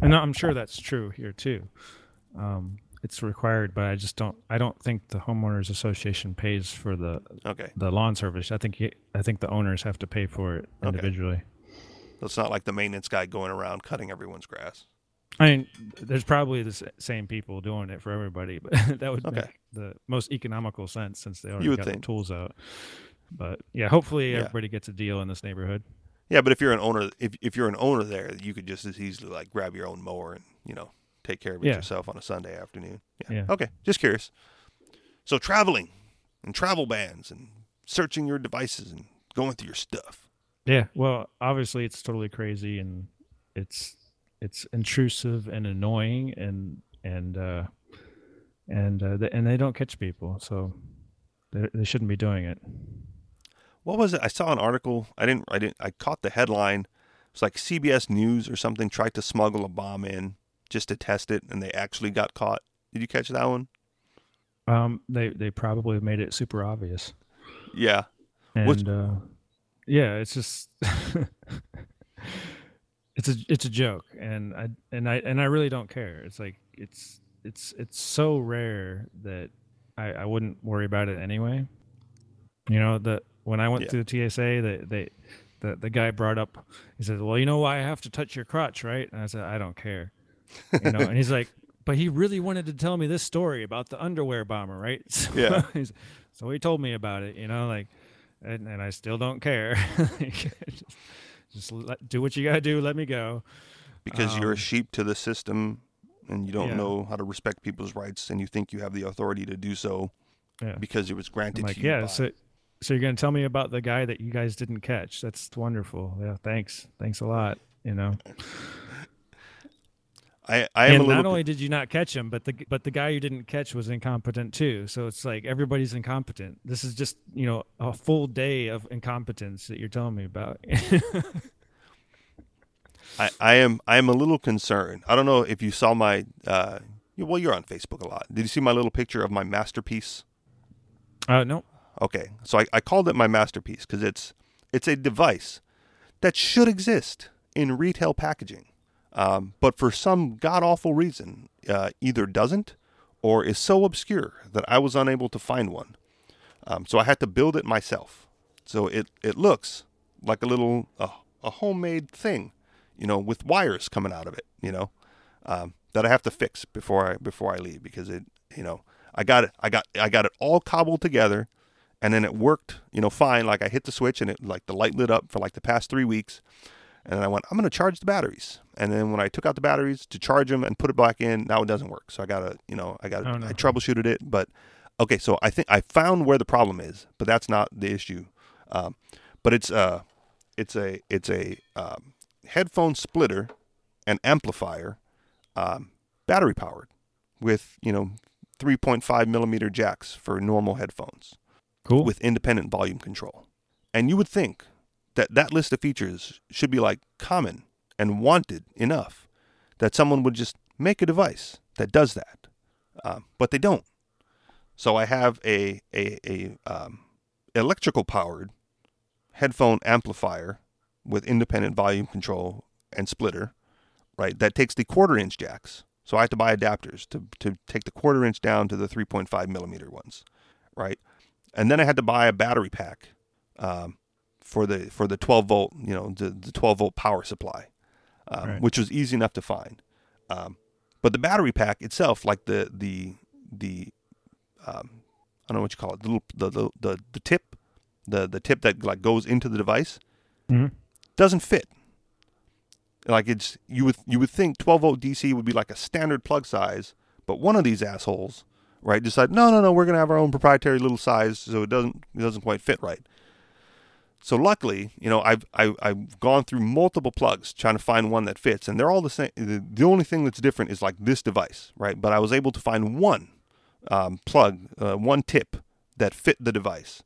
And I'm sure that's true here too. Um, it's required, but I just don't. I don't think the homeowners association pays for the okay the lawn service. I think he, I think the owners have to pay for it individually. Okay. So it's not like the maintenance guy going around cutting everyone's grass. I mean, there's probably the same people doing it for everybody, but (laughs) that would okay. make the most economical sense since they already got think. the tools out. But yeah, hopefully yeah. everybody gets a deal in this neighborhood. Yeah, but if you're an owner, if if you're an owner there, you could just as easily like grab your own mower and you know take care of it yeah. yourself on a Sunday afternoon. Yeah. yeah. Okay. Just curious. So traveling and travel bans and searching your devices and going through your stuff. Yeah. Well, obviously it's totally crazy and it's it's intrusive and annoying and and uh and uh, and they don't catch people, so they, they shouldn't be doing it. What was it? I saw an article. I didn't. I didn't. I caught the headline. It's like CBS News or something tried to smuggle a bomb in just to test it, and they actually got caught. Did you catch that one? Um, they they probably made it super obvious. Yeah, and uh, yeah, it's just (laughs) it's a it's a joke, and I and I and I really don't care. It's like it's it's it's so rare that I I wouldn't worry about it anyway. You know that when I went yeah. through the TSA, they they the the guy brought up. He said, "Well, you know why I have to touch your crotch, right?" And I said, "I don't care." you know, and he's like, (laughs) but he really wanted to tell me this story about the underwear bomber, right? (laughs) So yeah. (laughs) so he told me about it, you know, like, and, and I still don't care. Just, let, do what you gotta do. Let me go. Because um, you're a um, sheep to the system, and you don't yeah. know how to respect people's rights, and you think you have the authority to do so yeah. because it was granted like, to you. Yeah. By. So, so you're gonna tell me about the guy that you guys didn't catch? That's wonderful. Yeah. Thanks. Thanks a lot. You know. I, I am and not only did you not catch him, but the but the guy you didn't catch was incompetent too. So it's like everybody's incompetent. This is just you know a full day of incompetence that you're telling me about. (laughs) I, I am I am a little concerned. I don't know if you saw my uh, well, you're on Facebook a lot. Did you see my little picture of my masterpiece? Uh, no. Okay, so I, I called it my masterpiece because it's it's a device that should exist in retail packaging, um, but for some god awful reason, uh, either doesn't or is so obscure that I was unable to find one. Um, so I had to build it myself. So it it looks like a little uh, a homemade thing, you know, with wires coming out of it, you know, um, that I have to fix before I before I leave because it, you know, I got it, I got I got it all cobbled together, and then it worked, you know, fine. Like I hit the switch and it like the light lit up for like the past three weeks, and then I went, I'm gonna charge the batteries, and then when I took out the batteries to charge them and put it back in, now it doesn't work. So I gotta, you know, I got Oh, no. I troubleshooted it, but okay, so I think I found where the problem is, but that's not the issue. Um, but it's uh it's a it's a um, headphone splitter and amplifier, um, battery powered, with you know 3.5 millimeter jacks for normal headphones Cool. with independent volume control. And you would think that that list of features should be like common and wanted enough that someone would just make a device that does that, um, but they don't. So I have a a, a um, electrical powered headphone amplifier with independent volume control and splitter, right? That takes the quarter inch jacks. So I have to buy adapters to, to take the quarter inch down to the 3.5 millimeter ones, right? And then I had to buy a battery pack um, for the for the 12 volt, you know, the, the 12 volt power supply, um, Right. which was easy enough to find. Um, but the battery pack itself, like the the the um, I don't know what you call it, the little the the, the, the tip, the the tip that like goes into the device, Mhm. doesn't fit. Like it's you would you would think 12 volt DC would be like a standard plug size, but one of these assholes, right, decided no no no we're gonna have our own proprietary little size, so it doesn't it doesn't quite fit right. So luckily, you know, I've I, I've gone through multiple plugs trying to find one that fits, and they're all the same. The, the only thing that's different is like this device, right? But I was able to find one um, plug, uh, one tip that fit the device.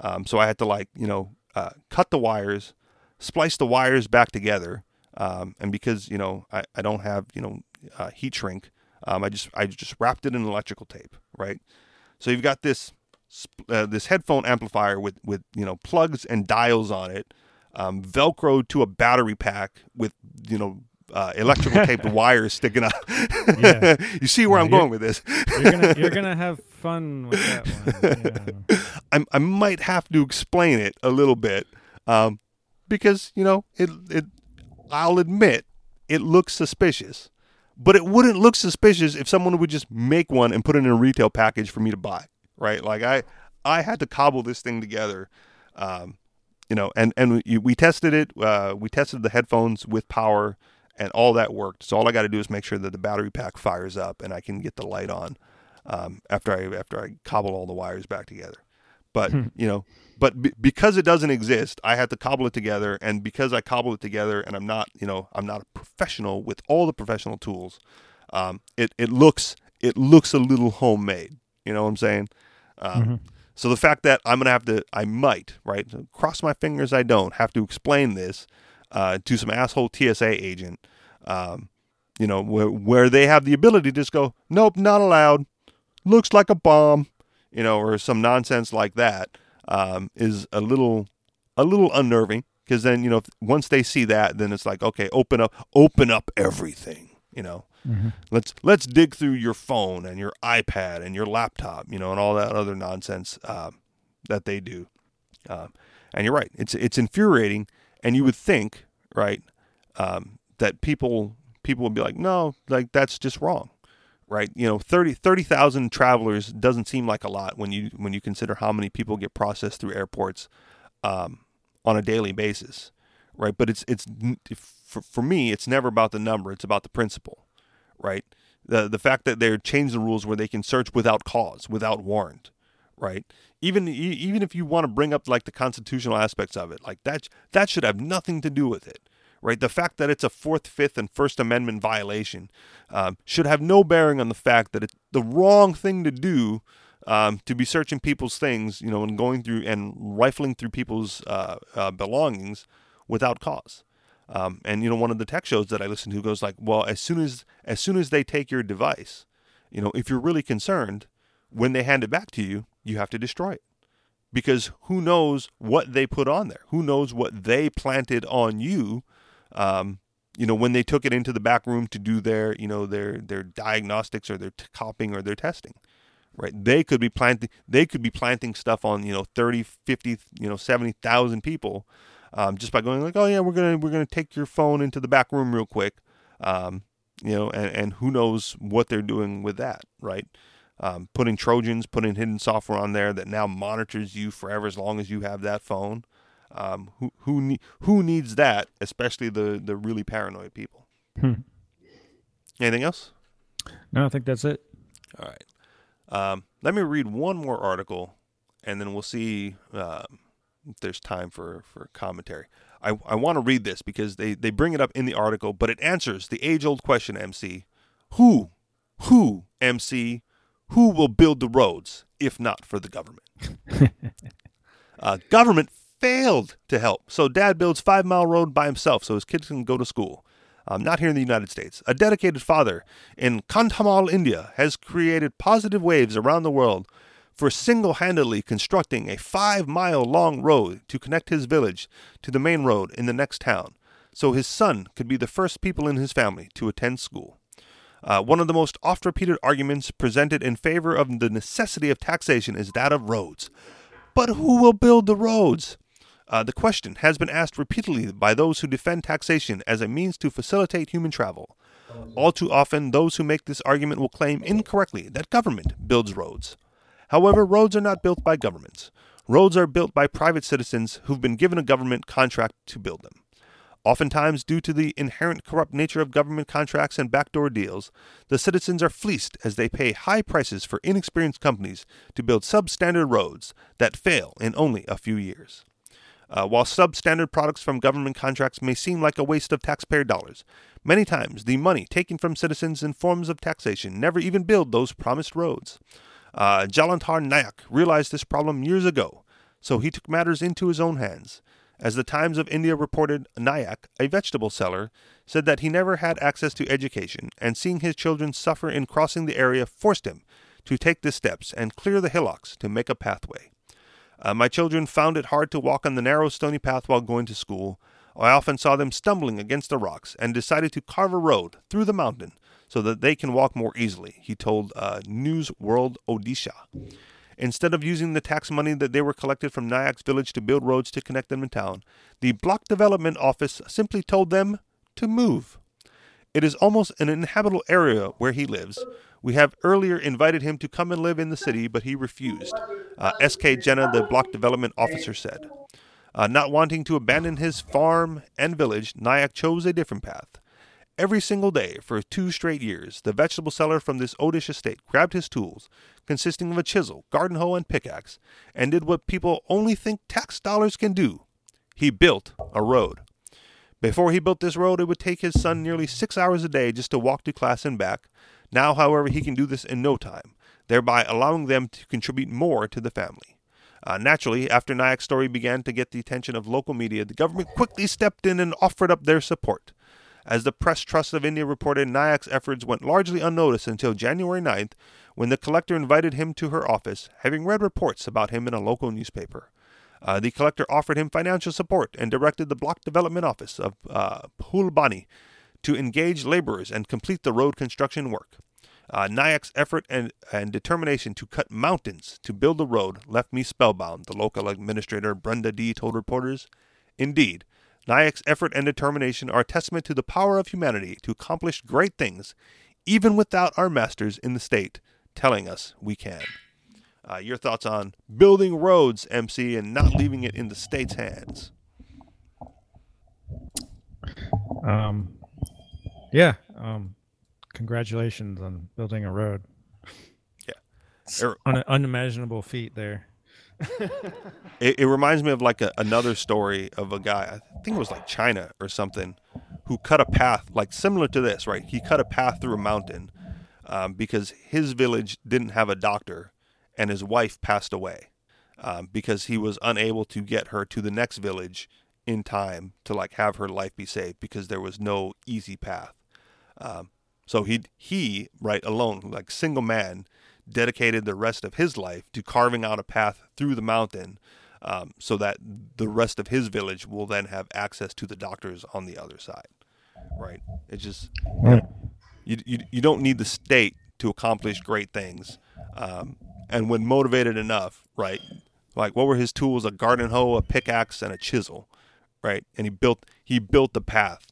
Um, so I had to like you know uh, cut the wires, splice the wires back together, um, and because you know I, I don't have you know uh, heat shrink, um, I just I just wrapped it in electrical tape, right? So you've got this uh, this headphone amplifier with with you know plugs and dials on it, um, velcroed to a battery pack with you know uh, electrical (laughs) taped wires sticking out. Yeah. (laughs) you see where I'm going with this? You're gonna you're gonna (laughs) have fun with that one. Yeah. I I might have to explain it a little bit, um, because you know it it. I'll admit it looks suspicious, but it wouldn't look suspicious if someone would just make one and put it in a retail package for me to buy. Right? Like I I had to cobble this thing together. Um, you know, and and we, we tested it. Uh, we tested the headphones with power, and all that worked. So all I got to do is make sure that the battery pack fires up, and I can get the light on um, after I after I cobble all the wires back together. But you know, but b- because it doesn't exist, I had to cobble it together, and because I cobble it together, and I'm not, you know, I'm not a professional with all the professional tools. Um, it it looks it looks a little homemade. You know what I'm saying? Um, So the fact that I'm gonna have to, I might, right? Cross my fingers, I don't have to explain this uh, to some asshole TSA agent. Um, you know, where where they have the ability to just go, nope, not allowed. Looks like a bomb, you know, or some nonsense like that um, is a little a little unnerving because then you know once they see that, then it's like okay, open up, open up everything, you know. Let's let's dig through your phone and your iPad and your laptop, you know, and all that other nonsense um, that they do. Um, and you're right; it's it's infuriating. And you would think, right, um, that people people would be like, no, like that's just wrong, right? You know, 30 30,000 travelers doesn't seem like a lot when you when you consider how many people get processed through airports um, on a daily basis, right? But it's it's for, for me, it's never about the number; it's about the principle, right? The the fact that they're changed the rules where they can search without cause, without warrant, right? Even even if you want to bring up like the constitutional aspects of it, like that that should have nothing to do with it, right? The fact that it's a Fourth, Fifth, and First Amendment violation um, should have no bearing on the fact that it's the wrong thing to do um, to be searching people's things, you know, and going through and rifling through people's uh, uh, belongings without cause. Um, and you know, one of the tech shows that I listen to goes like, well, as soon as as soon as they take your device, you know, if you're really concerned, when they hand it back to you, you have to destroy it. Because who knows what they put on there? Who knows what they planted on you? Um, you know, when they took it into the back room to do their, you know, their their diagnostics or their t- copying or their testing, right? They could be planting they could be planting stuff on, you know, 30, 50, you know, 70,000 people um, just by going like, oh yeah, we're gonna we're gonna take your phone into the back room real quick, um, you know, and, and who knows what they're doing with that, right? Um, putting Trojans, putting hidden software on there that now monitors you forever as long as you have that phone. Um, who who ne- who needs that? Especially the the really paranoid people. Hmm. Anything else? No, I think that's it. All right. Um, let me read one more article, and then we'll see um, there's time for for commentary. I, I want to read this because they, they bring it up in the article, but it answers the age old question, MC. Who, who, MC, who will build the roads if not for the government? (laughs) uh, government failed to help, so dad builds Five Mile Road by himself so his kids can go to school. Um, not here in the United States. A dedicated father in Kandhamal, India, has created positive waves around the world for single handedly constructing a five mile long road to connect his village to the main road in the next town, so his son could be the first people in his family to attend school. Uh, one of the most oft repeated arguments presented in favor of the necessity of taxation is that of roads. But who will build the roads? Uh, the question has been asked repeatedly by those who defend taxation as a means to facilitate human travel. All too often, those who make this argument will claim incorrectly that government builds roads. However, roads are not built by governments. Roads are built by private citizens who've been given a government contract to build them. Oftentimes, due to the inherent corrupt nature of government contracts and backdoor deals, the citizens are fleeced as they pay high prices for inexperienced companies to build substandard roads that fail in only a few years. Uh, while substandard products from government contracts may seem like a waste of taxpayer dollars, many times the money taken from citizens in forms of taxation never even build those promised roads. Uh, Jalandhar Nayak realized this problem years ago, so he took matters into his own hands. As the Times of India reported, Nayak, a vegetable seller, said that he never had access to education, and seeing his children suffer in crossing the area forced him to take the steps and clear the hillocks to make a pathway. Uh, my children found it hard to walk on the narrow stony path while going to school. I often saw them stumbling against the rocks and decided to carve a road through the mountain so that they can walk more easily, he told uh, News World Odisha. Instead of using the tax money that they were collected from Nayak's village to build roads to connect them in town, the Block Development Office simply told them to move. It is almost an inhabitable area where he lives. We have earlier invited him to come and live in the city, but he refused. Uh, S.K. Jena, the block development officer, said. Uh, not wanting to abandon his farm and village, Nayak chose a different path. Every single day for two straight years, the vegetable seller from this Odisha state grabbed his tools, consisting of a chisel, garden hoe, and pickaxe, and did what people only think tax dollars can do. He built a road. Before he built this road, it would take his son nearly six hours a day just to walk to class and back. Now, however, he can do this in no time, thereby allowing them to contribute more to the family. Uh, naturally, after Nayak's story began to get the attention of local media, the government quickly stepped in and offered up their support. As the Press Trust of India reported, Nayak's efforts went largely unnoticed until January 9th, when the collector invited him to her office, having read reports about him in a local newspaper. Uh, the collector offered him financial support and directed the block development office of uh, Phulbani to engage laborers and complete the road construction work. Uh, Nayak's effort and, and determination to cut mountains to build the road left me spellbound, the local administrator Brunda D told reporters. Indeed, Nayak's effort and determination are a testament to the power of humanity to accomplish great things, even without our masters in the state telling us we can. Uh, your thoughts on building roads, MC, and not leaving it in the state's hands? Um, yeah. Um, congratulations on building a road. Yeah. It's un- unimaginable feat there. (laughs) it, it, reminds me of like a, another story of a guy, I think it was like China or something, who cut a path like similar to this, right? He cut a path through a mountain um, because his village didn't have a doctor and his wife passed away um, because he was unable to get her to the next village in time to like have her life be saved because there was no easy path. Um, so he he right alone like single man dedicated the rest of his life to carving out a path through the mountain um, so that the rest of his village will then have access to the doctors on the other side. Right? It's just Right. you, you, you don't need the state to accomplish great things. Um, and when motivated enough, right? Like what were his tools? A garden hoe, a pickaxe, and a chisel, right? And he built he built the path.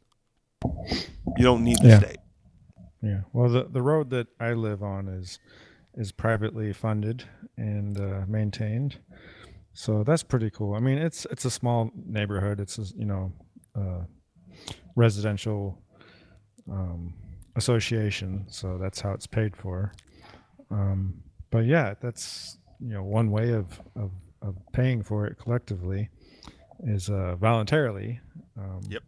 You don't need the Yeah. state. Yeah. Well, the the road that I live on is is privately funded and uh, maintained, so that's pretty cool. I mean, it's it's a small neighborhood. It's a, you know, uh, residential um, association, so that's how it's paid for. Um, but yeah, that's you know one way of of, of paying for it collectively is uh, voluntarily. Um, Yep.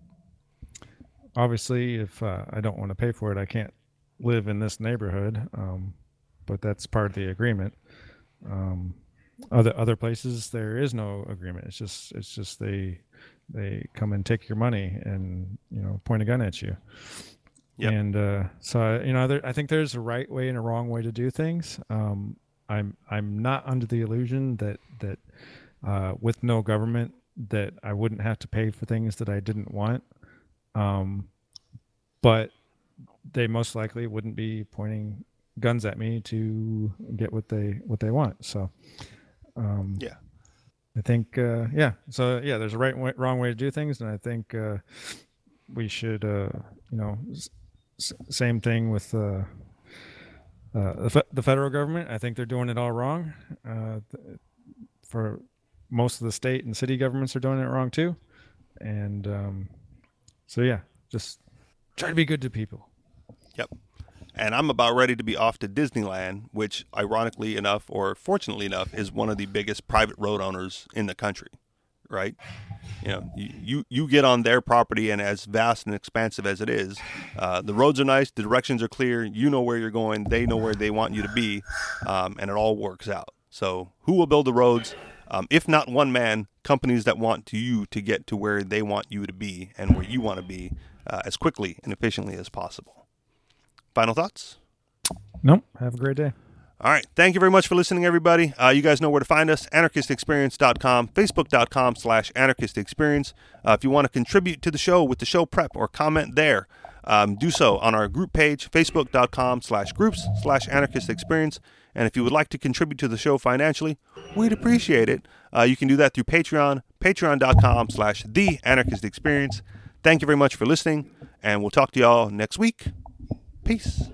Obviously, if uh, I don't want to pay for it, I can't live in this neighborhood. Um, but that's part of the agreement. Um, other other places there is no agreement. It's just it's just they they come and take your money and you know point a gun at you. Yep. And uh, so you know, there, I think there's a right way and a wrong way to do things. Um, I'm I'm not under the illusion that that uh, with no government that I wouldn't have to pay for things that I didn't want. Um, but they most likely wouldn't be pointing guns at me to get what they what they want. So, um, Yeah. I think uh, yeah. So yeah, there's a right way, wrong way to do things, and I think uh, we should uh, you know s- s- same thing with uh, uh, the, fe- the federal government. I think they're doing it all wrong. Uh, th- for most of the state and city governments are doing it wrong too, and um, so yeah, just try to be good to people. Yep. And I'm about ready to be off to Disneyland, which, ironically enough, or fortunately enough, is one of the biggest private road owners in the country. Right? You know, you, you, get on their property, and as vast and expansive as it is, uh, the roads are nice, the directions are clear, you know where you're going, they know where they want you to be, um, and it all works out. So, who will build the roads? Um, if not one man, companies that want you to get to where they want you to be and where you want to be uh, as quickly and efficiently as possible. Final thoughts? Nope. Have a great day. All right. Thank you very much for listening, everybody. Uh, you guys know where to find us anarchistexperience.com, facebook.com slash anarchistexperience. Uh, if you want to contribute to the show with the show prep or comment there, um, do so on our group page, facebook.com slash groups slash anarchistexperience. And if you would like to contribute to the show financially, we'd appreciate it. Uh, you can do that through Patreon, patreon.com slash the anarchist experience. Thank you very much for listening, and we'll talk to y'all next week. Peace.